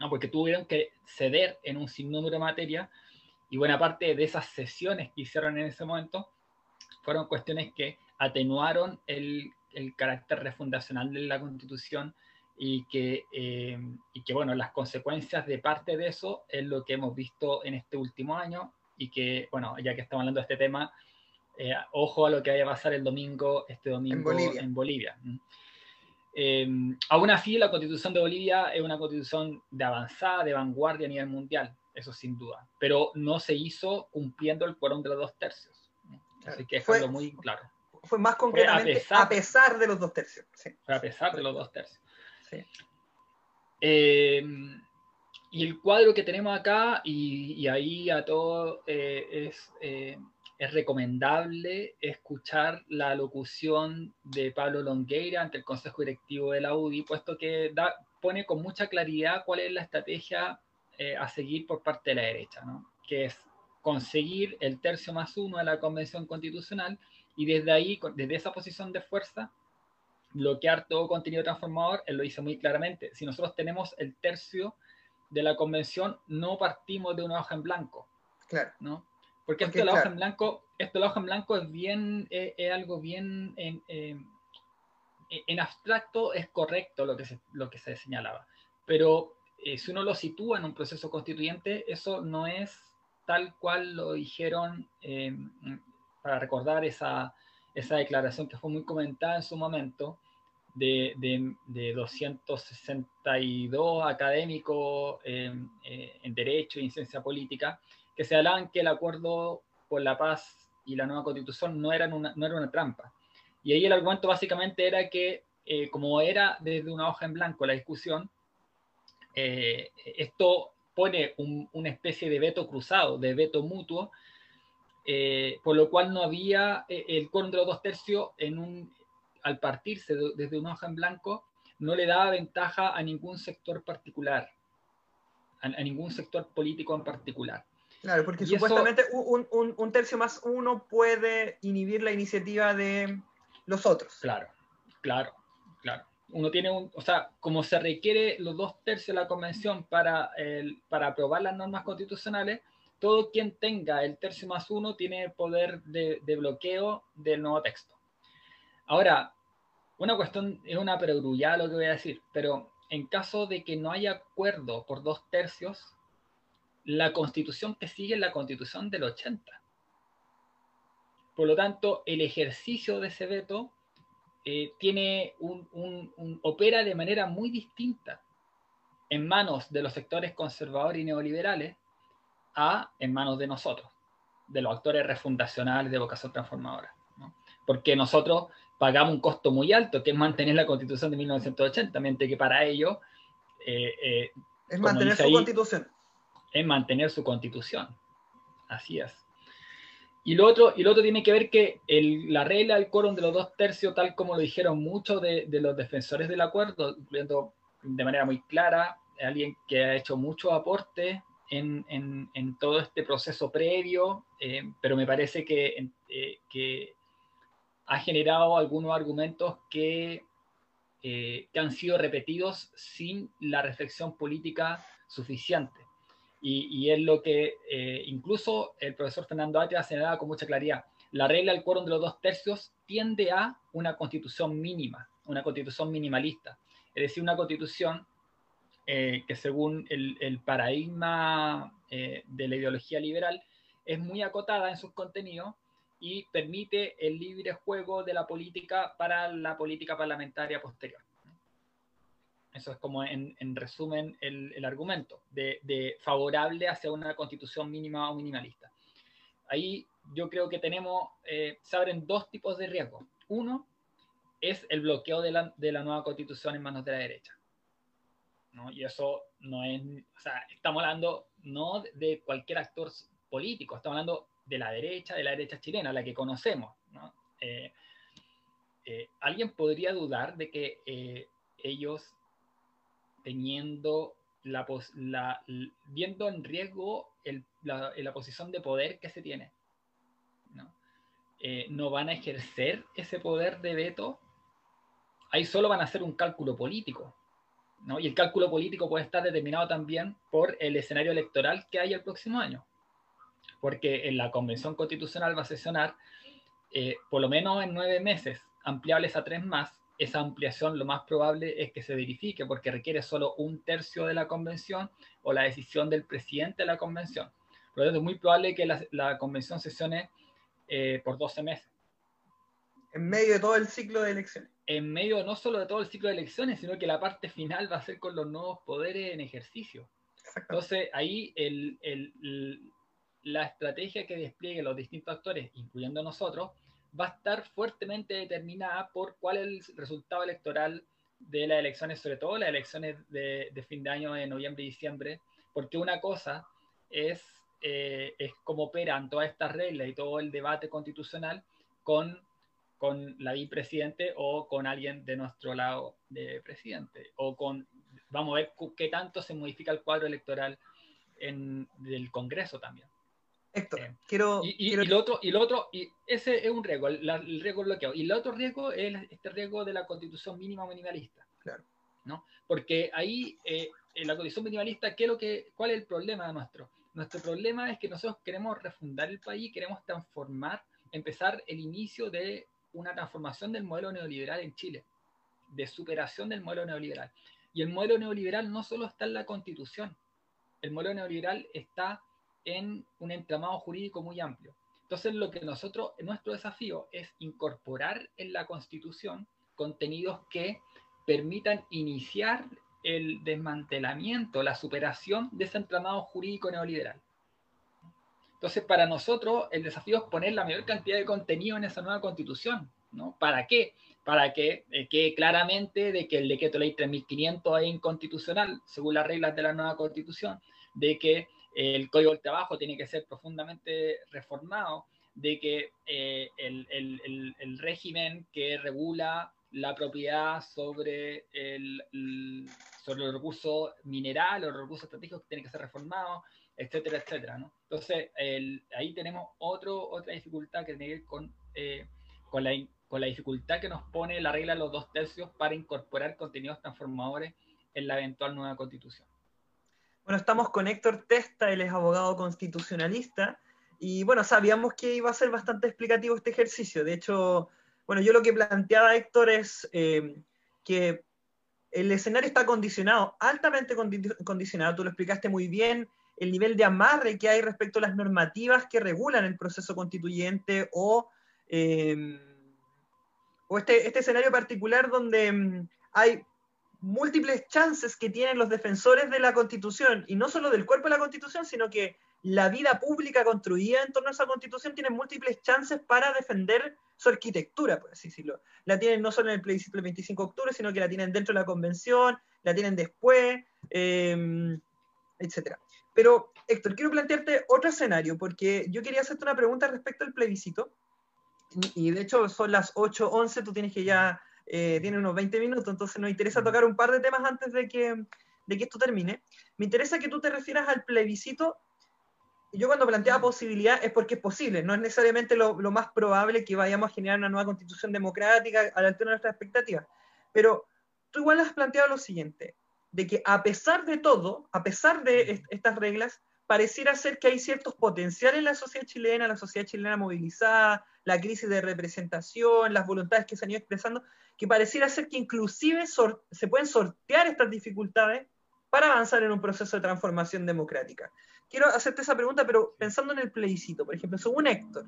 ¿no? porque tuvieron que ceder en un sinnúmero de materia, y buena parte de esas sesiones que hicieron en ese momento fueron cuestiones que atenuaron el el carácter refundacional de la Constitución y que, eh, y que, bueno, las consecuencias de parte de eso es lo que hemos visto en este último año y que, bueno, ya que estamos hablando de este tema, eh, ojo a lo que vaya a pasar el domingo, este domingo en Bolivia. Eh, aún así, la constitución de Bolivia es una constitución de avanzada, de vanguardia a nivel mundial, eso sin duda, pero no se hizo cumpliendo el quórum de los dos tercios. Así que es algo muy claro
fue más concretamente a pesar, de los dos tercios.
a pesar de los dos tercios. Eh, y el cuadro que tenemos acá, y, ahí a todo eh, es, eh, es recomendable escuchar la locución de Pablo Longueira ante el Consejo Directivo de la UDI, puesto que da, pone con mucha claridad cuál es la estrategia a seguir por parte de la derecha, ¿no? que es conseguir el tercio más uno de la Convención Constitucional y desde ahí, desde esa posición de fuerza, bloquear todo contenido transformador, él lo dice muy claramente, si nosotros tenemos el tercio de la convención, no partimos de una hoja en blanco.
Claro.
¿no? Porque, esto de la hoja en blanco, esto de la hoja en blanco es bien, eh, es, algo bien en, eh, en, abstracto, es correcto lo que se, lo que se señalaba. Pero eh, si uno lo sitúa en un proceso constituyente, eso no es tal cual lo dijeron para recordar esa, esa declaración que fue muy comentada en su momento, de, de, 262 académicos eh, en Derecho y en Ciencia Política, que se hablaban que el acuerdo por la paz y la nueva constitución no, eran una, no era una trampa. Y ahí el argumento básicamente era que, eh, como era desde una hoja en blanco la discusión, eh, esto pone una especie de veto cruzado, de veto mutuo, eh, por lo cual no había el quórum de los dos tercios en un, al partirse desde una hoja en blanco, no le daba ventaja a ningún sector particular, a, ningún sector político en particular.
Claro, porque supuestamente un, un, un, tercio más uno puede inhibir la iniciativa de los otros.
Claro, claro, claro. Uno tiene un, o sea, como se requiere los dos tercios de la convención para, el, para aprobar las normas constitucionales, todo quien tenga el tercio más uno tiene poder de, bloqueo del nuevo texto. Ahora, una cuestión, es una perogrullada lo que voy a decir, pero en caso de que no haya acuerdo por dos tercios, la constitución que sigue es la constitución del 80. Por lo tanto, el ejercicio de ese veto eh, tiene un, opera de manera muy distinta en manos de los sectores conservadores y neoliberales a en manos de nosotros, de los actores refundacionales de vocación transformadora. Porque nosotros pagamos un costo muy alto, que es mantener la constitución de 1980, mientras que para ello...
Eh, eh, es mantener su constitución.
Es mantener su constitución. Así es. Y lo otro, y lo otro tiene que ver que la regla del quórum de los dos tercios, tal como lo dijeron muchos de, los defensores del acuerdo, incluyendo de manera muy clara alguien que ha hecho mucho aporte en, todo este proceso previo, eh, pero me parece que, eh, que, ha generado algunos argumentos que, eh, que, han sido repetidos sin la reflexión política suficiente. Y, es lo que eh, incluso el profesor Fernando Atria señalaba con mucha claridad. La regla del quórum de los dos tercios tiende a una constitución mínima, una constitución minimalista. Es decir, una constitución eh, que según el, paradigma eh, de la ideología liberal es muy acotada en sus contenidos y permite el libre juego de la política para la política parlamentaria posterior. Eso es como en, resumen el, argumento de, favorable hacia una constitución mínima o minimalista. Ahí yo creo que tenemos, eh, se abren dos tipos de riesgos. Uno es el bloqueo de la, de la nueva constitución en manos de la derecha. ¿no? Y eso no es, o sea, estamos hablando no de cualquier actor político, estamos hablando de la derecha, de la derecha chilena, la que conocemos. ¿no? Eh, eh, ¿Alguien podría dudar de que ellos teniendo la, viendo en riesgo la, posición de poder que se tiene. ¿no? Eh, no van a ejercer ese poder de veto, ahí solo van a hacer un cálculo político. ¿no? Y el cálculo político puede estar determinado también por el escenario electoral que hay el próximo año. Porque en la Convención Constitucional va a sesionar eh, por lo menos en nueve meses, ampliables a tres más, esa ampliación lo más probable es que se verifique porque requiere solo un tercio de la convención o la decisión del presidente de la convención. Por lo tanto, es muy probable que la, convención sesione eh, por 12 meses.
En medio de todo el ciclo de elecciones.
En medio no solo de todo el ciclo de elecciones, sino que la parte final va a ser con los nuevos poderes en ejercicio. Entonces, ahí la estrategia que desplieguen los distintos actores, incluyendo nosotros, va a estar fuertemente determinada por cuál es el resultado electoral de las elecciones, sobre todo las elecciones de, fin de año de noviembre y diciembre, porque una cosa es, eh, es cómo operan todas estas reglas y todo el debate constitucional con, con la vicepresidente o con alguien de nuestro lado de presidente, o con, vamos a ver qué tanto se modifica el cuadro electoral en, del Congreso también.
Héctor, eh, quiero,
y, y, lo otro, y lo otro, y ese es un riesgo, el, riesgo bloqueado. Y el otro riesgo es este riesgo de la constitución mínima minimalista.
Claro.
¿no? Porque ahí, eh, en la constitución minimalista, ¿qué es lo que, ¿cuál es el problema nuestro? Nuestro problema es que nosotros queremos refundar el país, queremos transformar, empezar el inicio de una transformación del modelo neoliberal en Chile, de superación del modelo neoliberal. Y el modelo neoliberal no solo está en la constitución, el modelo neoliberal está en un entramado jurídico muy amplio. Entonces, lo que nosotros, nuestro desafío es incorporar en la Constitución contenidos que permitan iniciar el desmantelamiento, la superación de ese entramado jurídico neoliberal. Entonces, para nosotros, el desafío es poner la mayor cantidad de contenido en esa nueva constitución. ¿no? ¿Para qué? Para que eh, quede claramente de que el decreto ley 3500 es inconstitucional, según las reglas de la nueva constitución, de que el código del trabajo tiene que ser profundamente reformado, de que eh, el, régimen que regula la propiedad sobre, el, sobre los recursos minerales, los recursos estratégicos tiene que ser reformado, etcétera, etcétera. ¿no? Entonces, ahí tenemos otro, otra dificultad que tiene que ver con, eh, con, la, con la dificultad que nos pone la regla de los dos tercios para incorporar contenidos transformadores en la eventual nueva constitución.
Bueno, estamos con Héctor Testa, él es abogado constitucionalista, y bueno, sabíamos que iba a ser bastante explicativo este ejercicio. De hecho, bueno, yo lo que planteaba Héctor es eh, que el escenario está condicionado, altamente condicionado, tú lo explicaste muy bien, el nivel de amarre que hay respecto a las normativas que regulan el proceso constituyente o, eh, o este, este escenario particular donde mm, hay múltiples chances que tienen los defensores de la Constitución, y no solo del cuerpo de la Constitución, sino que la vida pública construida en torno a esa Constitución tiene múltiples chances para defender su arquitectura, por así decirlo. La tienen no solo en el plebiscito del 25 de octubre, sino que la tienen dentro de la Convención, la tienen después, eh, etc. Pero, Héctor, quiero plantearte otro escenario, porque yo quería hacerte una pregunta respecto al plebiscito, y de hecho son las 8.11, tú tienes que ya eh, tiene unos 20 minutos, entonces nos interesa tocar un par de temas antes de que, de que esto termine. Me interesa que tú te refieras al plebiscito. Yo cuando planteaba posibilidad es porque es posible, no es necesariamente lo, lo más probable que vayamos a generar una nueva constitución democrática a la altura de nuestras expectativas. Pero tú igual has planteado lo siguiente, de que a pesar de todo, a pesar de estas reglas, pareciera ser que hay ciertos potenciales en la sociedad chilena, la sociedad chilena movilizada, la crisis de representación, las voluntades que se han ido expresando, que pareciera ser que inclusive se pueden sortear estas dificultades para avanzar en un proceso de transformación democrática. Quiero hacerte esa pregunta, pero pensando en el plebiscito, por ejemplo, según Héctor,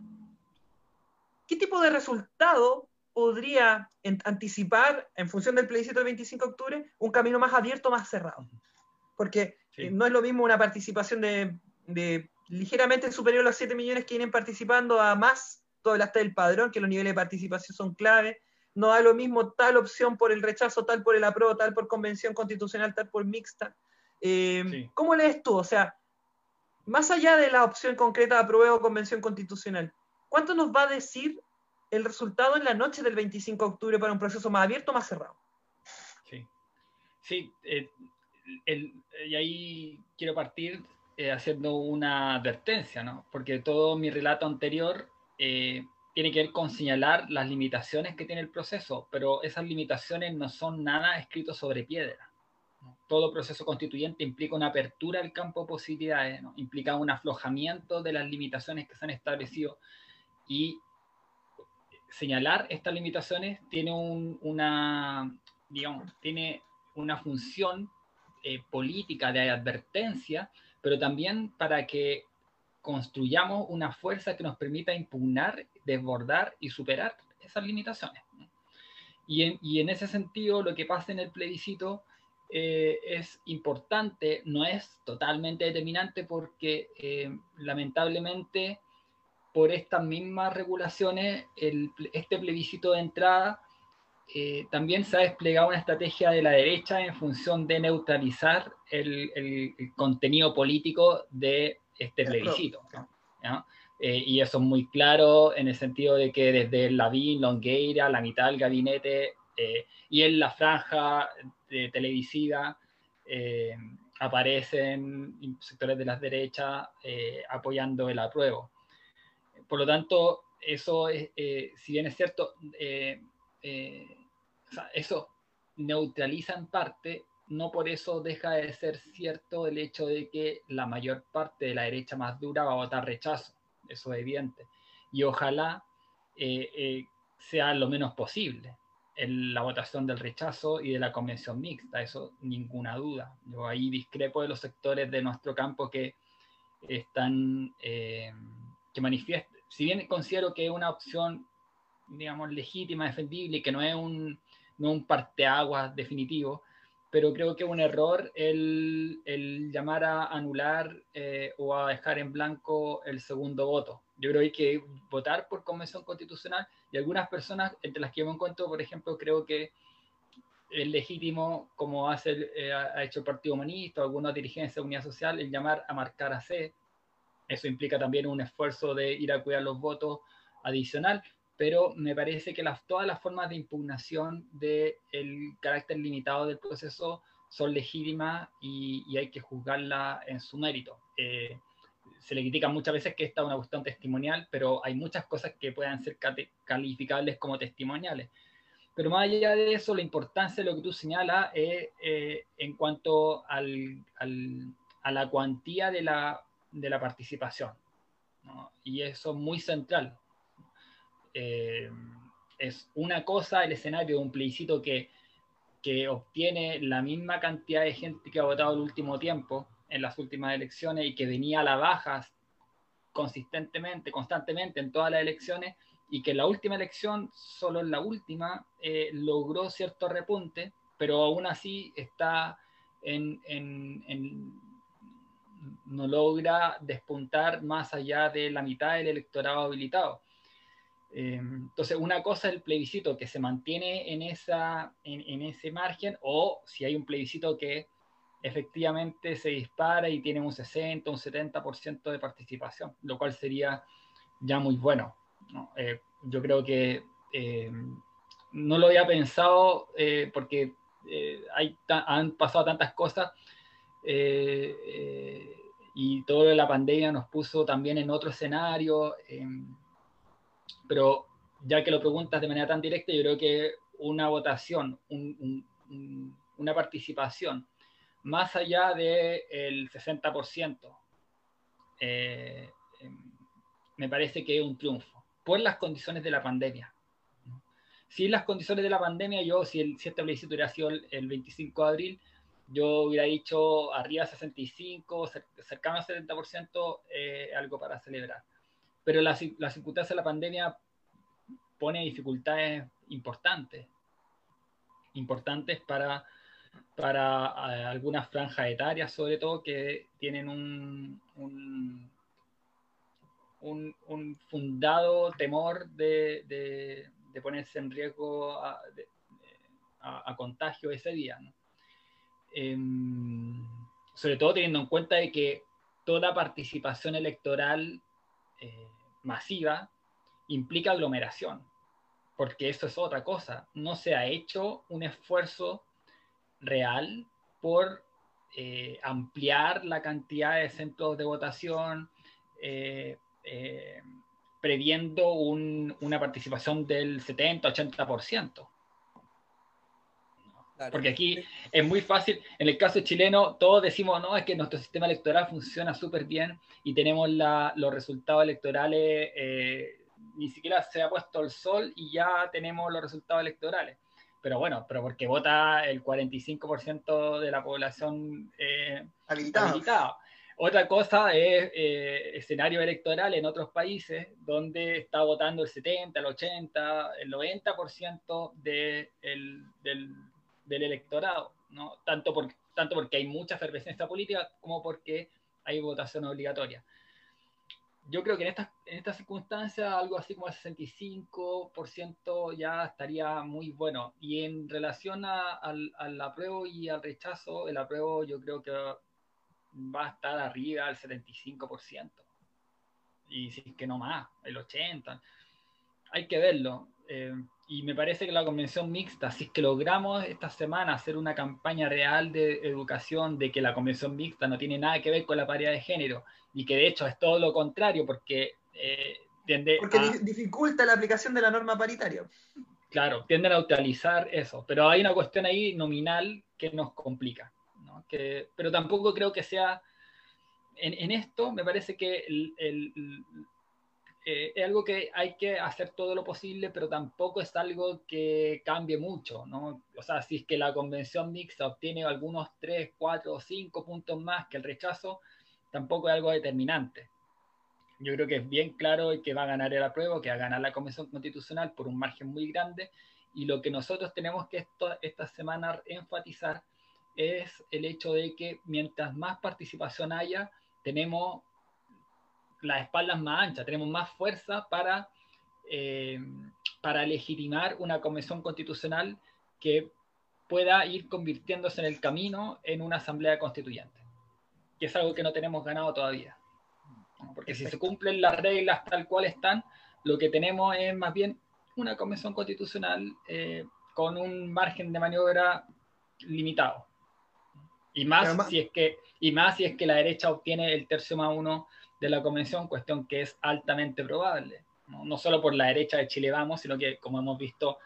¿qué tipo de resultado podría anticipar, en función del plebiscito del 25 de octubre, un camino más abierto, más cerrado? Porque eh, no es lo mismo una participación de, ligeramente superior a los 7 millones que vienen participando a más todo el hasta del padrón, que los niveles de participación son clave. No da lo mismo tal opción por el rechazo, tal por el apruebo, tal por convención constitucional, tal por mixta. Eh, ¿Cómo lees tú? O sea, más allá de la opción concreta de apruebo o convención constitucional, ¿cuánto nos va a decir el resultado en la noche del 25 de octubre para un proceso más abierto o más cerrado?
Sí, sí eh, y ahí quiero partir eh, haciendo una advertencia, ¿no? porque todo mi relato anterior eh, tiene que ver con señalar las limitaciones que tiene el proceso, pero esas limitaciones no son nada escrito sobre piedra. Todo proceso constituyente implica una apertura al campo de posibilidades, ¿no? implica un aflojamiento de las limitaciones que se han establecido y señalar estas limitaciones tiene una, digamos, tiene una función eh, política de advertencia, pero también para que construyamos una fuerza que nos permita impugnar, desbordar y superar esas limitaciones. Y en, ese sentido, lo que pasa en el plebiscito eh, es importante, no es totalmente determinante porque eh, lamentablemente por estas mismas regulaciones, este plebiscito de entrada eh, también se ha desplegado una estrategia de la derecha en función de neutralizar el, contenido político de este plebiscito. Eh, y eso es muy claro en el sentido de que desde Lavín, Longueira, la mitad del gabinete eh, y en la franja de televisiva aparecen sectores de las derechas apoyando el apruebo. Por lo tanto, eso, si bien es cierto, eso neutraliza en parte, no por eso deja de ser cierto el hecho de que la mayor parte de la derecha más dura va a votar rechazo, eso es evidente. Y ojalá eh, eh, sea lo menos posible en la votación del rechazo y de la convención mixta, eso ninguna duda. Yo ahí discrepo de los sectores de nuestro campo que están, eh, que manifiesten, si bien considero que es una opción, digamos, legítima, defendible, que no es un, no un parteaguas definitivo, pero creo que es un error el, llamar a anular eh, o a dejar en blanco el segundo voto. Yo creo que hay que votar por convención constitucional y algunas personas, entre las que me encuentro, por ejemplo, creo que es legítimo, como eh, ha hecho el Partido Humanista o alguna dirigencia de Unidad Social, el llamar a marcar a C. Eso implica también un esfuerzo de ir a cuidar los votos adicional, pero me parece que las, todas las formas de impugnación del carácter limitado del proceso son legítimas y, hay que juzgarla en su mérito. Eh, se le critica muchas veces que esta es una cuestión testimonial, pero hay muchas cosas que puedan ser calificables como testimoniales. Pero más allá de eso, la importancia de lo que tú señalas es eh, en cuanto al, al, a la cuantía de la, de la participación. ¿no? Y eso es muy central. Eh, es una cosa el escenario de un plebiscito que, que obtiene la misma cantidad de gente que ha votado el último tiempo en las últimas elecciones y que venía a la baja consistentemente, constantemente en todas las elecciones y que en la última elección, solo en la última, eh, logró cierto repunte, pero aún así está en, en, no logra despuntar más allá de la mitad del electorado habilitado. Eh, entonces, una cosa es el plebiscito que se mantiene en, esa, en, ese margen, o si hay un plebiscito que efectivamente se dispara y tiene un 60, un 70% de participación, lo cual sería ya muy bueno. Eh, yo creo que eh, no lo había pensado porque hay han pasado tantas cosas y todo la pandemia nos puso también en otro escenario pero ya que lo preguntas de manera tan directa, yo creo que una votación, una participación más allá del 60%. Eh, em, me parece que es un triunfo, por las condiciones de la pandemia. Si las condiciones de la pandemia, yo, si, el, si este plebiscito hubiera sido el, 25 de abril, yo hubiera dicho arriba 65, cercano al 70%, eh, algo para celebrar. Pero la, la circunstancia de la pandemia pone dificultades importantes, importantes para, para eh, algunas franjas etarias, sobre todo, que tienen un, un, fundado temor de, ponerse en riesgo a, contagio ese día. Em, sobre todo teniendo en cuenta de que toda participación electoral eh, masiva implica aglomeración, porque eso es otra cosa. No se ha hecho un esfuerzo real por eh, ampliar la cantidad de centros de votación, eh, eh, previendo una participación del 70-80%. Porque aquí es muy fácil, en el caso chileno, todos decimos, no, es que nuestro sistema electoral funciona súper bien y tenemos los resultados electorales ni siquiera se ha puesto el sol y ya tenemos los resultados electorales. Pero bueno, pero porque vota el 45% de la población eh, habilitada. Otra cosa es eh, escenario electoral en otros países donde está votando el 70, el 80, el 90% de el, del, del, electorado, ¿no? tanto, por, tanto porque hay mucha efervescencia política como porque hay votación obligatoria yo creo que en estas en esta circunstancias algo así como el 65% ya estaría muy bueno. Y en relación al, al, apruebo y al rechazo, el apruebo yo creo que va a estar arriba del 75%. Y si es que no más, el 80%. Hay que verlo. Eh, y me parece que la convención mixta, si es que logramos esta semana hacer una campaña real de educación de que la convención mixta no tiene nada que ver con la paridad de género y que de hecho es todo lo contrario porque eh, tiende
porque dificulta la aplicación de la norma paritaria.
Claro, tienden a utilizar eso, pero hay una cuestión ahí nominal que nos complica, ¿no? que, pero tampoco creo que sea en, en esto me parece que el, el, eh, es algo que hay que hacer todo lo posible, pero tampoco es algo que cambie mucho, ¿no? O sea, si es que la convención mixta obtiene algunos 3, 4 o 5 puntos más que el rechazo, tampoco es algo determinante. Yo creo que es bien claro que va a ganar el apruebo, que va a ganar la convención constitucional por un margen muy grande, y lo que nosotros tenemos que esto, esta semana enfatizar es el hecho de que mientras más participación haya, tenemos las espaldas más anchas, tenemos más fuerza para, eh, para legitimar una convención constitucional que pueda ir convirtiéndose en el camino en una asamblea constituyente, que es algo que no tenemos ganado todavía. Porque si se cumplen las reglas tal cual están, lo que tenemos es más bien una convención constitucional eh, con un margen de maniobra limitado. Y más, si es que, y más si es que la derecha obtiene el tercio más uno de la convención, cuestión que es altamente probable, ¿no? solo por la derecha de Chile Vamos, sino que como hemos visto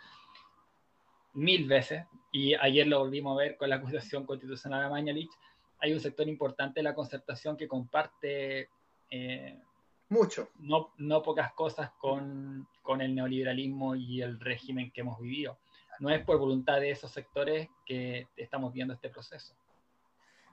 mil veces, y ayer lo volvimos a ver con la acusación constitucional de Mañalich, hay un sector importante de la concertación que comparte
eh, mucho,
no, no pocas cosas con, con el neoliberalismo y el régimen que hemos vivido. No es por voluntad de esos sectores que estamos viendo este proceso.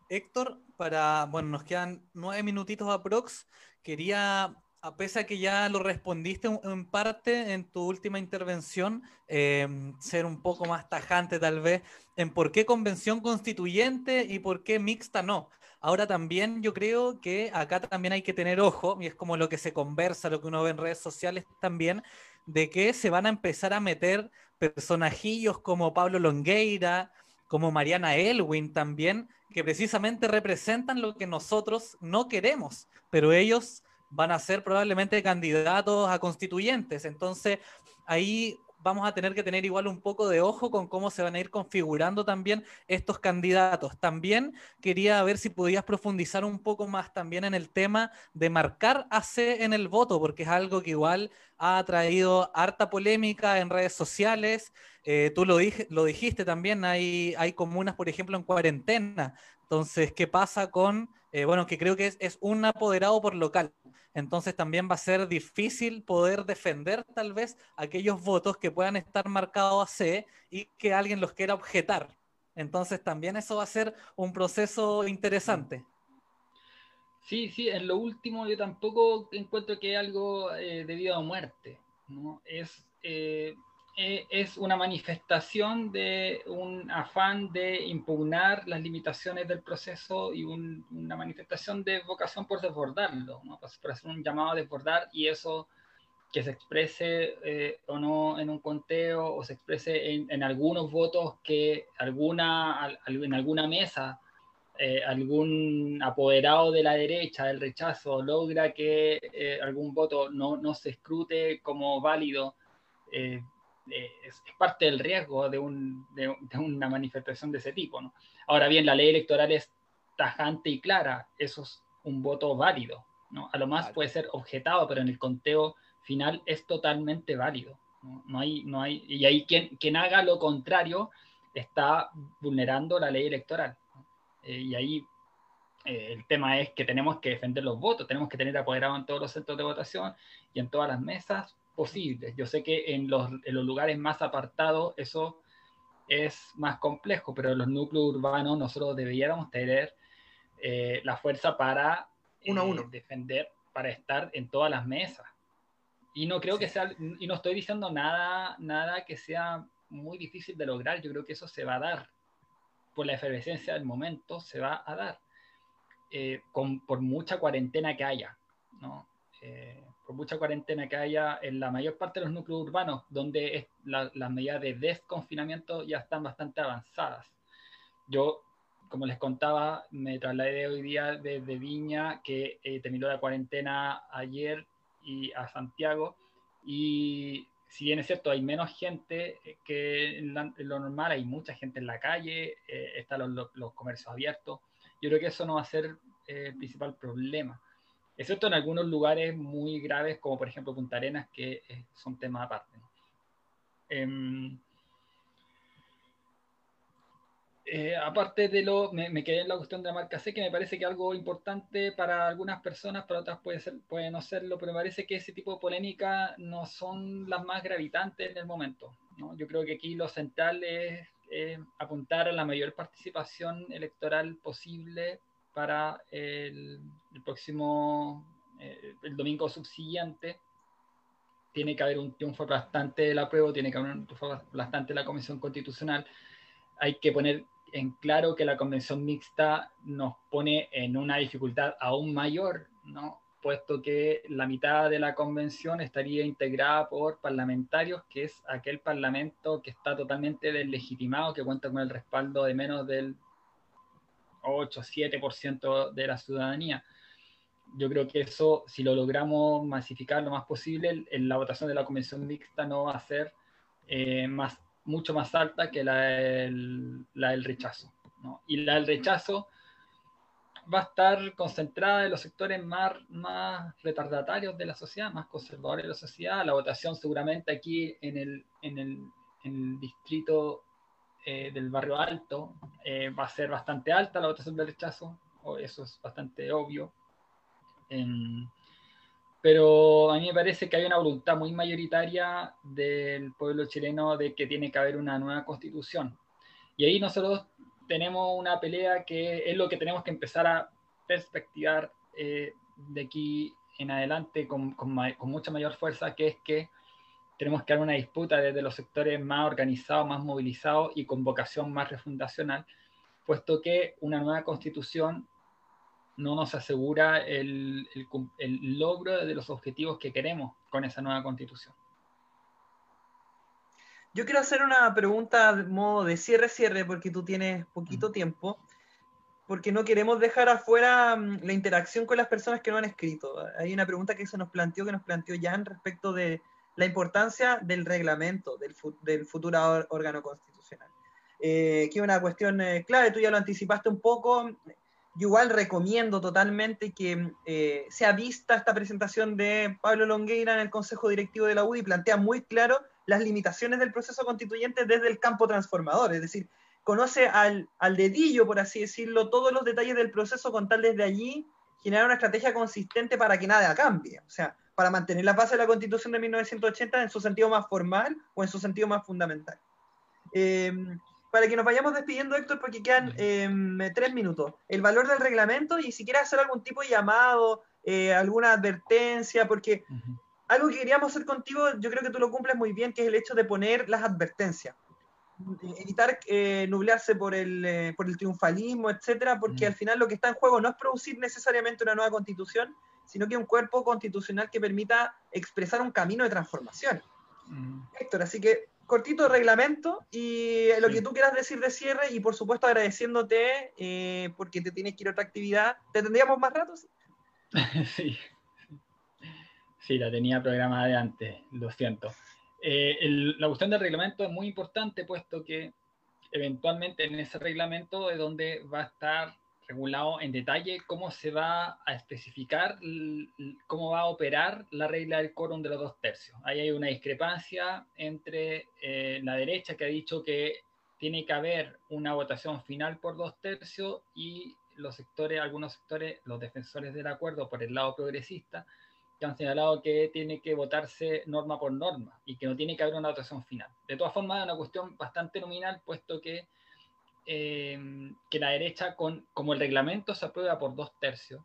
Héctor, para, bueno, nos quedan nueve minutitos aprox. Quería, a pesar que ya lo respondiste en parte en tu última intervención, em, ser un poco más tajante tal vez en por qué convención constituyente y por qué mixta no. Ahora también yo creo que acá también hay que tener ojo, y es como lo que se conversa, lo que uno ve en redes sociales también, de que se van a empezar a meter personajillos como Pablo Longueira, como Mariana Elwin también, que precisamente representan lo que nosotros no queremos, pero ellos van a ser probablemente candidatos a constituyentes. Entonces, ahí vamos a tener que tener igual un poco de ojo con cómo se van a ir configurando también estos candidatos. También quería ver si podías profundizar un poco más también en el tema de marcar AC en el voto, porque es algo que igual ha traído harta polémica en redes sociales. Eh, tú lo, dijiste también, hay comunas, por ejemplo, en cuarentena. Entonces, ¿qué pasa con, eh, bueno, que creo que es, es un apoderado por local? Entonces también va a ser difícil poder defender tal vez aquellos votos que puedan estar marcados a C y que alguien los quiera objetar. Entonces también eso va a ser un proceso interesante.
Sí, sí, en lo último yo tampoco encuentro que es algo eh, debido a muerte. ¿no? Es, eh, eh, es una manifestación de un afán de impugnar las limitaciones del proceso y una manifestación de vocación por desbordarlo, ¿no? por hacer un llamado a desbordar y eso que se exprese eh, o no en un conteo o se exprese en, algunos votos que alguna, en alguna mesa eh, algún apoderado de la derecha del rechazo logra que algún voto no, no, se escrute como válido eh, es, parte del riesgo de, una manifestación de ese tipo. ¿no? Ahora bien, la ley electoral es tajante y clara, eso es un voto válido. ¿no? A lo más puede ser objetado, pero en el conteo final es totalmente válido. No, hay, no hay, y ahí quien, quien haga lo contrario está vulnerando la ley electoral. Eh, y ahí eh, el tema es que tenemos que defender los votos, tenemos que tener apoderado en todos los centros de votación y en todas las mesas posibles. Yo sé que en los, en los lugares más apartados eso es más complejo, pero en los núcleos urbanos nosotros deberíamos tener eh, la fuerza para
uno a uno.
Eh, defender, para estar en todas las mesas. Y no creo que sea, y no estoy diciendo nada, nada que sea muy difícil de lograr, yo creo que eso se va a dar, por la efervescencia del momento, se va a dar, eh, con, por mucha cuarentena que haya, ¿no? Por mucha cuarentena que haya en la mayor parte de los núcleos urbanos, donde las medidas de desconfinamiento ya están bastante avanzadas. Yo, como les contaba, me trasladé hoy día desde Viña, que eh, terminó la cuarentena ayer, y a Santiago, y si bien es cierto, hay menos gente que en, lo normal, hay mucha gente en la calle, eh, están los, los, comercios abiertos, yo creo que eso no va a ser eh, el principal problema excepto en algunos lugares muy graves, como por ejemplo Punta Arenas, que eh, son temas aparte. Em, eh, aparte de lo, me, quedé en la cuestión de la marca C, que me parece que algo importante para algunas personas, para otras puede, ser, puede no serlo, pero me parece que ese tipo de polémica no son las más gravitantes en el momento. Yo creo que aquí lo central es apuntar a la mayor participación electoral posible para el, próximo, eh, el domingo subsiguiente. Tiene que haber un triunfo bastante de la prueba, tiene que haber un triunfo bastante de la Comisión Constitucional. Hay que poner en claro que la convención mixta nos pone en una dificultad aún mayor, ¿no? puesto que la mitad de la convención estaría integrada por parlamentarios, que es aquel parlamento que está totalmente deslegitimado, que cuenta con el respaldo de menos del 8, 7% de la ciudadanía. Yo creo que eso, si lo logramos masificar lo más posible, en la votación de la convención mixta no va a ser eh, más, mucho más alta que la del, la del rechazo. Y la del rechazo va a estar concentrada en los sectores más, más retardatarios de la sociedad, más conservadores de la sociedad. La votación seguramente aquí en el, en el distrito eh, del barrio alto eh, va a ser bastante alta la votación del rechazo, o eso es bastante obvio. Em, pero a mí me parece que hay una voluntad muy mayoritaria del pueblo chileno de que tiene que haber una nueva constitución. Y ahí nosotros tenemos una pelea que es lo que tenemos que empezar a perspectivar eh, de aquí en adelante con, con, con, mucha mayor fuerza, que es que tenemos que dar una disputa desde los sectores más organizados, más movilizados y con vocación más refundacional, puesto que una nueva constitución no nos asegura el, el, logro de los objetivos que queremos con esa nueva constitución.
Yo quiero hacer una pregunta de modo de cierre-cierre, porque tú tienes poquito tiempo, porque no queremos dejar afuera mm, la interacción con las personas que no han escrito. Hay una pregunta que se nos planteó, que nos planteó Jan respecto de, la importancia del reglamento del, del futuro órgano constitucional. Eh, que es una cuestión eh, clave, tú ya lo anticipaste un poco, yo igual recomiendo totalmente que eh, sea vista esta presentación de Pablo Longueira en el Consejo Directivo de la UDI plantea muy claro las limitaciones del proceso constituyente desde el campo transformador, es decir, conoce al, al dedillo, por así decirlo, todos los detalles del proceso con tal desde allí generar una estrategia consistente para que nada cambie, o sea, para mantener la base de la Constitución de 1980 en su sentido más formal o en su sentido más fundamental. Eh, para que nos vayamos despidiendo, Héctor, porque quedan em, tres minutos. El valor del reglamento y si quieres hacer algún tipo de llamado, eh, alguna advertencia, porque algo que queríamos hacer contigo, yo creo que tú lo cumples muy bien, que es el hecho de poner las advertencias. Evitar eh, nublarse por el, eh, por el triunfalismo, etcétera, porque al final lo que está en juego no es producir necesariamente una nueva constitución, sino que un cuerpo constitucional que permita expresar un camino de transformación. Héctor, así que cortito reglamento y lo que tú quieras decir de cierre y por supuesto agradeciéndote eh, porque te tienes que ir a otra actividad. ¿Te tendríamos más ratos?
sí. Sí, la tenía programada de antes, lo siento. Eh, la cuestión del reglamento es muy importante puesto que eventualmente en ese reglamento es donde va a estar regulado en detalle cómo se va a especificar, cómo va a operar la regla del quórum de los dos tercios. Ahí hay una discrepancia entre eh, la derecha que ha dicho que tiene que haber una votación final por dos tercios y los sectores, algunos sectores, los defensores del acuerdo por el lado progresista, que han señalado que tiene que votarse norma por norma y que no tiene que haber una votación final. De todas formas, es una cuestión bastante nominal, puesto que Em, que la derecha, con, como el reglamento se aprueba por dos tercios,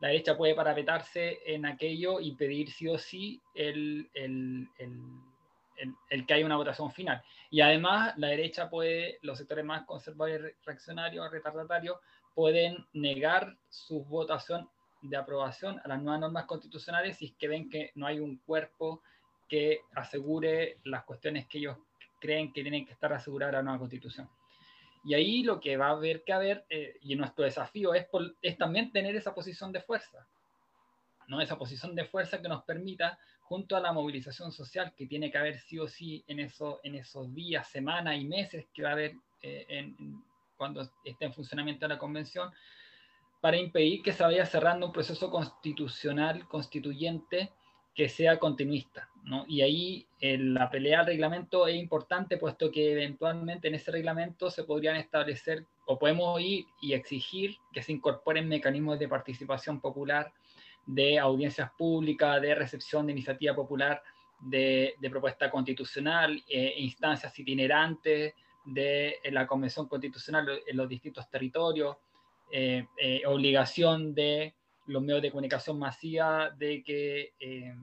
la derecha puede parapetarse en aquello y pedir sí o sí el, el, el, el, que haya una votación final. Y además la derecha puede, los sectores más conservadores, reaccionarios, retardatarios, pueden negar su votación de aprobación a las nuevas normas constitucionales si es que ven que no hay un cuerpo que asegure las cuestiones que ellos creen que tienen que estar aseguradas a la nueva constitución. Y ahí lo que va a haber que haber, eh, y nuestro desafío es, es también tener esa posición de fuerza, ¿no? esa posición de fuerza que nos permita, junto a la movilización social que tiene que haber sí o sí en, eso, en esos días, semanas y meses que va a haber eh, en, cuando esté en funcionamiento la convención, para impedir que se vaya cerrando un proceso constitucional, constituyente, que sea continuista. ¿no? Y ahí eh, la pelea al reglamento es importante, puesto que eventualmente en ese reglamento se podrían establecer o podemos ir y exigir que se incorporen mecanismos de participación popular, de audiencias públicas, de recepción de iniciativa popular, de, propuesta constitucional, eh, instancias itinerantes de la Convención Constitucional en los distintos territorios, eh, obligación de los medios de comunicación masiva de que, eh,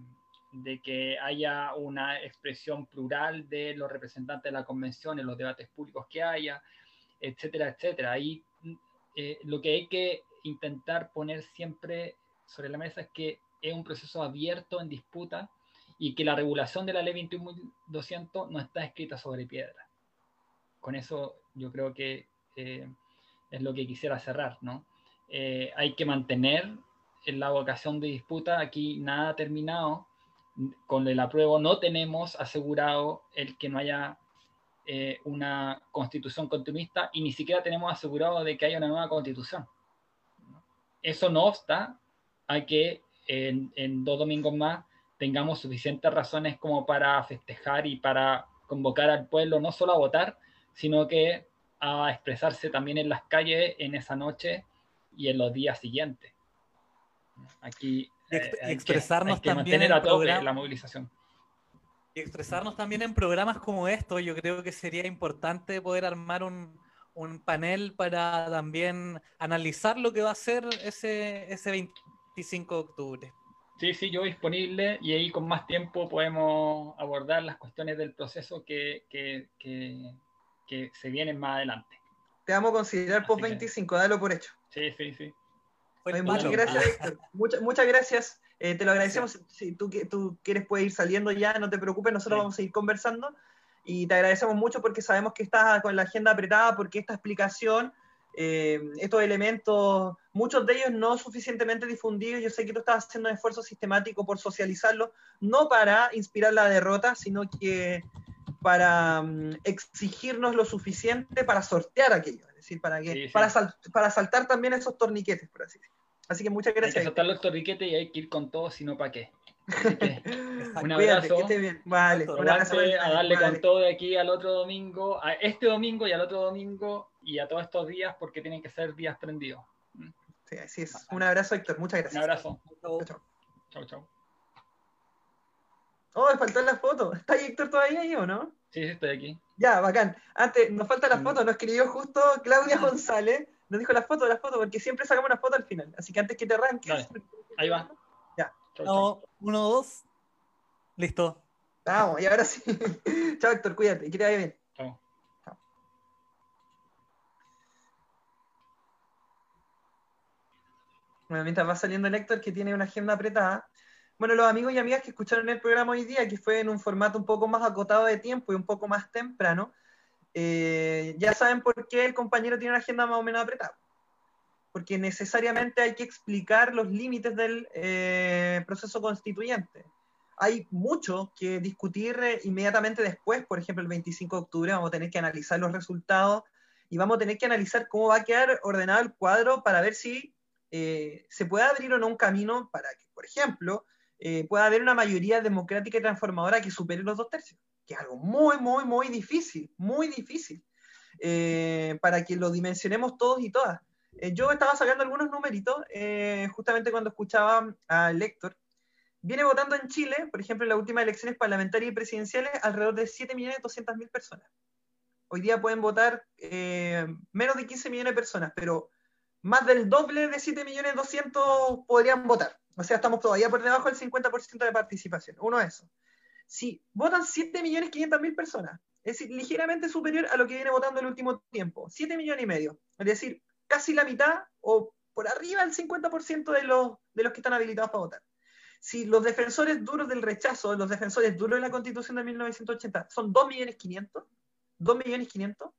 de que haya una expresión plural de los representantes de la convención en los debates públicos que haya, etcétera, etcétera. Ahí eh, lo que hay que intentar poner siempre sobre la mesa es que es un proceso abierto en disputa y que la regulación de la ley 21.200 no está escrita sobre piedra. Con eso yo creo que eh, es lo que quisiera cerrar, ¿no? hay que mantener en la vocación de disputa, aquí nada terminado. Con el apruebo no tenemos asegurado el que no haya eh, una constitución continuista y ni siquiera tenemos asegurado de que haya una nueva constitución. Eso no obsta a que en, en dos domingos más tengamos suficientes razones como para festejar y para convocar al pueblo no solo a votar, sino que a expresarse también en las calles en esa noche y en los días siguientes. Aquí
y, eh, expresarnos también en
la movilización.
Y expresarnos también en programas como estos, yo creo que sería importante poder armar un, un panel para también analizar lo que va a ser ese, ese 25 de octubre.
Sí, sí, yo disponible y ahí con más tiempo podemos abordar las cuestiones del proceso que, que, que, que se vienen más adelante.
Te vamos a considerar post 25, dalo por hecho.
Sí, sí, sí
muchas gracias, Héctor. Muchas, muchas gracias. Eh, te lo agradecemos. Si tú, tú quieres, puedes ir saliendo ya, no te preocupes, nosotros vamos a seguir conversando. Y te agradecemos mucho porque sabemos que estás con la agenda apretada, porque esta explicación eh, estos elementos, muchos de ellos no suficientemente difundidos. Yo sé que tú estás haciendo un esfuerzo sistemático por socializarlos, no para inspirar la derrota, sino que para mm, exigirnos lo suficiente para sortear aquello, es decir, para, que, Para, para saltar también esos torniquetes, por así decirlo. Así que muchas gracias.
Hay que saltar los torniquetes y hay que ir con todo, si no, ¿para qué? un abrazo.
Vale,
un abrazo a darle con todo de aquí al otro domingo, a este domingo y al otro domingo y a todos estos días porque tienen que ser días prendidos.
Sí, así es. Un abrazo, Héctor. Muchas gracias.
Un abrazo. Chao, chao. chao,
Oh, me faltó la foto. ¿Está ahí Héctor todavía ahí o no?
Sí, sí, estoy aquí.
Ya, bacán. Antes, nos falta la mm. foto, nos escribió justo Claudia González, nos dijo la foto, la foto, porque siempre sacamos una foto al final. Así que antes que te arranques.
Ahí va.
Ya.
Chau, uno, dos. Listo.
Vamos, y ahora sí. Chao, Héctor, cuídate, que te vaya bien.
Chao.
Bueno, mientras va saliendo el Héctor, que tiene una agenda apretada, bueno, los amigos y amigas que escucharon el programa hoy día, que fue en un formato un poco más acotado de tiempo y un poco más temprano, eh, ya saben por qué el compañero tiene una agenda más o menos apretada. Porque necesariamente hay que explicar los límites del eh, proceso constituyente. Hay mucho que discutir eh, inmediatamente después, por ejemplo, el 25 de octubre vamos a tener que analizar los resultados y vamos a tener que analizar cómo va a quedar ordenado el cuadro para ver si se puede abrir o no un camino para que, por ejemplo, pueda haber una mayoría democrática y transformadora que supere los dos tercios, que es algo muy, muy, muy difícil, muy difícil, eh, para que lo dimensionemos todos y todas. Eh, yo estaba sacando algunos numeritos justamente cuando escuchaba al Héctor. Viene votando en Chile, por ejemplo, en las últimas elecciones parlamentarias y presidenciales, alrededor de 7.200.000 personas. Hoy día pueden votar menos de 15 millones de personas, pero más del doble de 7.200.000 podrían votar. O sea, estamos todavía por debajo del 50% de participación. Uno es eso. Si votan 7.500.000 personas, es decir, ligeramente superior a lo que viene votando el último tiempo, 7 millones y medio, es decir, casi la mitad o por arriba del 50% de los, de los que están habilitados para votar. Si los defensores duros del rechazo, los defensores duros de la Constitución de 1980 son 2.500.000, 2.500.000,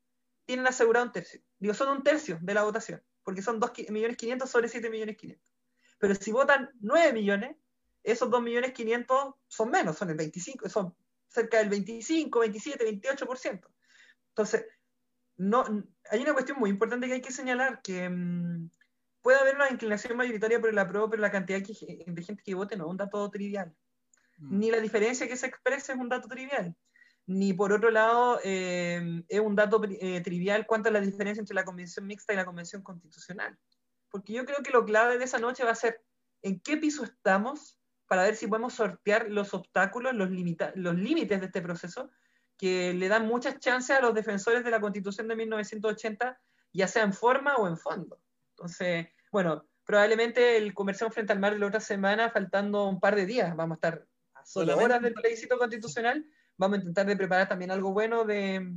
tienen asegurado un tercio. Digo, son un tercio de la votación, porque son 2.500.000 sobre 7.500.000. Pero si votan 9 millones, esos 2 millones 500 son menos, son el 25, son cerca del 25, 27, 28%. Entonces, no, hay una cuestión muy importante que hay que señalar, que mm, puede haber una inclinación mayoritaria por el apruebo, pero la cantidad de gente que vote no es un dato trivial. Mm. Ni la diferencia que se expresa es un dato trivial. Ni por otro lado eh, es un dato eh, trivial cuanto a la diferencia entre la convención mixta y la convención constitucional porque yo creo que lo clave de esa noche va a ser en qué piso estamos para ver si podemos sortear los obstáculos, los, los límites de este proceso, que le dan muchas chances a los defensores de la Constitución de 1980, ya sea en forma o en fondo. Entonces, bueno, probablemente el conversión frente al mar de la otra semana, faltando un par de días, vamos a estar a solo horas del plebiscito constitucional, vamos a intentar de preparar también algo bueno de,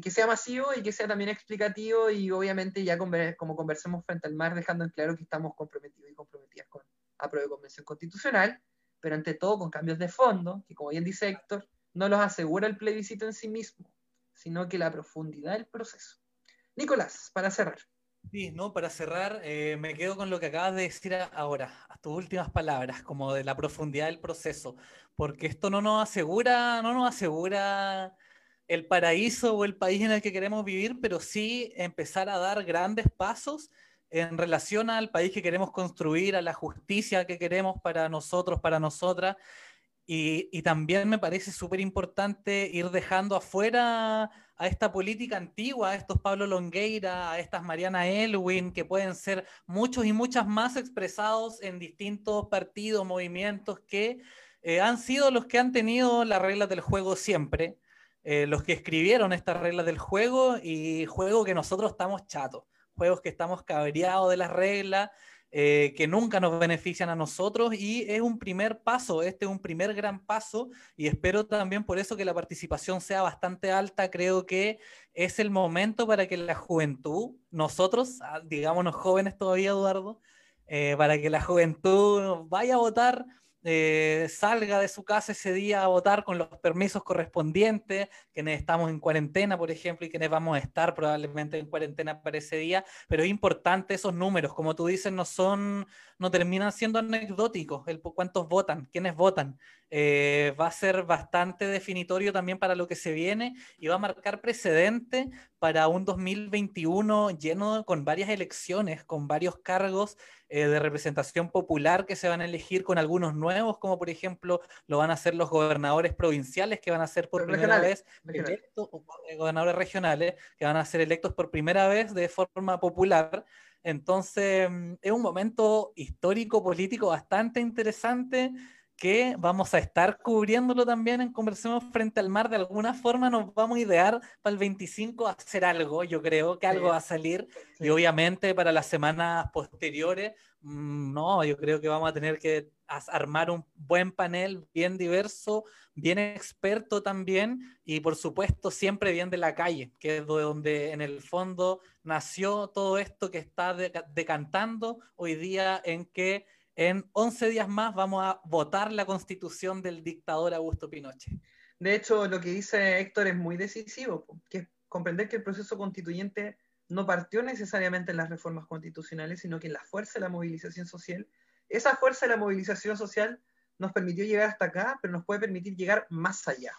que sea masivo y que sea también explicativo y obviamente ya como conversemos frente al mar, dejando en claro que estamos comprometidos y comprometidas con apruebo de convención constitucional, pero ante todo con cambios de fondo, que como bien dice Héctor, no los asegura el plebiscito en sí mismo, sino que la profundidad del proceso. Nicolás, para cerrar.
Sí, no, para cerrar, eh, me quedo con lo que acabas de decir ahora, a tus últimas palabras, como de la profundidad del proceso, porque esto no nos asegura, no nos asegura el paraíso o el país en el que queremos vivir, pero sí empezar a dar grandes pasos en relación al país que queremos construir, a la justicia que queremos para nosotros, para nosotras. Y, también me parece súper importante ir dejando afuera a esta política antigua, a estos Pablo Longueira, a estas Mariana Elwin, que pueden ser muchos y muchas más expresados en distintos partidos, movimientos que eh, han sido los que han tenido las reglas del juego siempre eh, los que escribieron estas reglas del juego y juego que nosotros estamos chatos, juegos que estamos cabreados de las reglas, eh, que nunca nos benefician a nosotros y es un primer paso, este es un primer gran paso y espero también por eso que la participación sea bastante alta, creo que es el momento para que la juventud, nosotros, ah, digámonos jóvenes todavía, Eduardo, eh, para que la juventud vaya a votar eh, salga de su casa ese día a votar con los permisos correspondientes, quienes estamos en cuarentena, por ejemplo, y quienes vamos a estar probablemente en cuarentena para ese día, pero es importante esos números, como tú dices, no son, no terminan siendo anecdóticos, el cuántos votan, quiénes votan. Eh, va a ser bastante definitorio también para lo que se viene y va a marcar precedente para un 2021 lleno con varias elecciones, con varios cargos eh, de representación popular que se van a elegir con algunos nuevos, como por ejemplo lo van a hacer los gobernadores provinciales que van a ser por primera vez electos, eh, gobernadores regionales que van a ser electos por primera vez de forma popular. Entonces, mm, es un momento histórico, político bastante interesante que vamos a estar cubriéndolo también en Conversemos Frente al Mar. De alguna forma nos vamos a idear para el 25 a hacer algo, yo creo que algo va a salir. Y obviamente para las semanas posteriores, mm, no, yo creo que vamos a tener que armar un buen panel bien diverso, bien experto también y por supuesto siempre bien de la calle, que es donde en el fondo nació todo esto que está decantando hoy día en que en 11 días más vamos a votar la constitución del dictador Augusto Pinochet.
De hecho, lo que dice Héctor es muy decisivo, que es comprender que el proceso constituyente no partió necesariamente en las reformas constitucionales, sino que en la fuerza de la movilización social. Esa fuerza de la movilización social nos permitió llegar hasta acá, pero nos puede permitir llegar más allá.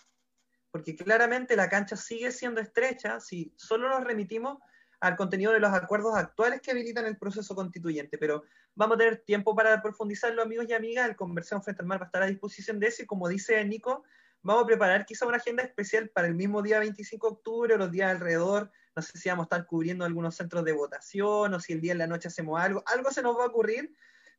Porque claramente la cancha sigue siendo estrecha si solo nos remitimos al contenido de los acuerdos actuales que habilitan el proceso constituyente. Pero vamos a tener tiempo para profundizarlo, amigos y amigas. El Conversión Frente al Mar va a estar a disposición de eso. Y como dice Nico, vamos a preparar quizá una agenda especial para el mismo día 25 de octubre o los días alrededor. No sé si vamos a estar cubriendo algunos centros de votación o si el día en la noche hacemos algo. Algo se nos va a ocurrir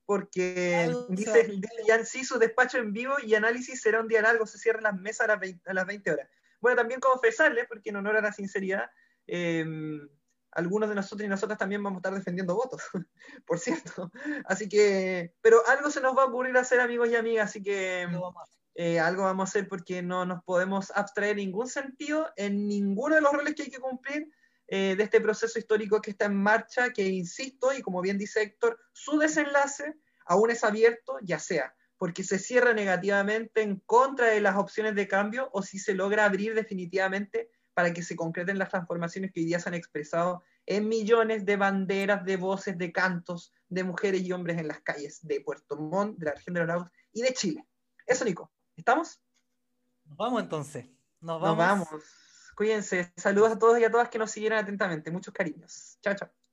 porque dice, dice sí su despacho en vivo y análisis será un día largo, se cierran las mesas a las 20, a las 20 horas. Bueno, también confesarles, porque en honor a la sinceridad, eh, algunos de nosotros y nosotras también vamos a estar defendiendo votos, por cierto. Así que, pero algo se nos va a ocurrir hacer, amigos y amigas, así que eh, algo vamos a hacer porque no nos podemos abstraer ningún sentido en ninguno de los roles que hay que cumplir eh, de este proceso histórico que está en marcha, que insisto, y como bien dice Héctor, su desenlace aún es abierto, ya sea porque se cierra negativamente en contra de las opciones de cambio o si se logra abrir definitivamente para que se concreten las transformaciones que hoy día se han expresado en millones de banderas, de voces, de cantos de mujeres y hombres en las calles de Puerto Montt, de la región de los lagos y de Chile. Eso, Nico. ¿Estamos?
Nos vamos entonces.
Nos vamos. Nos vamos. Cuídense. Saludos a todos y a todas que nos siguieron atentamente. Muchos cariños. Chao, chao.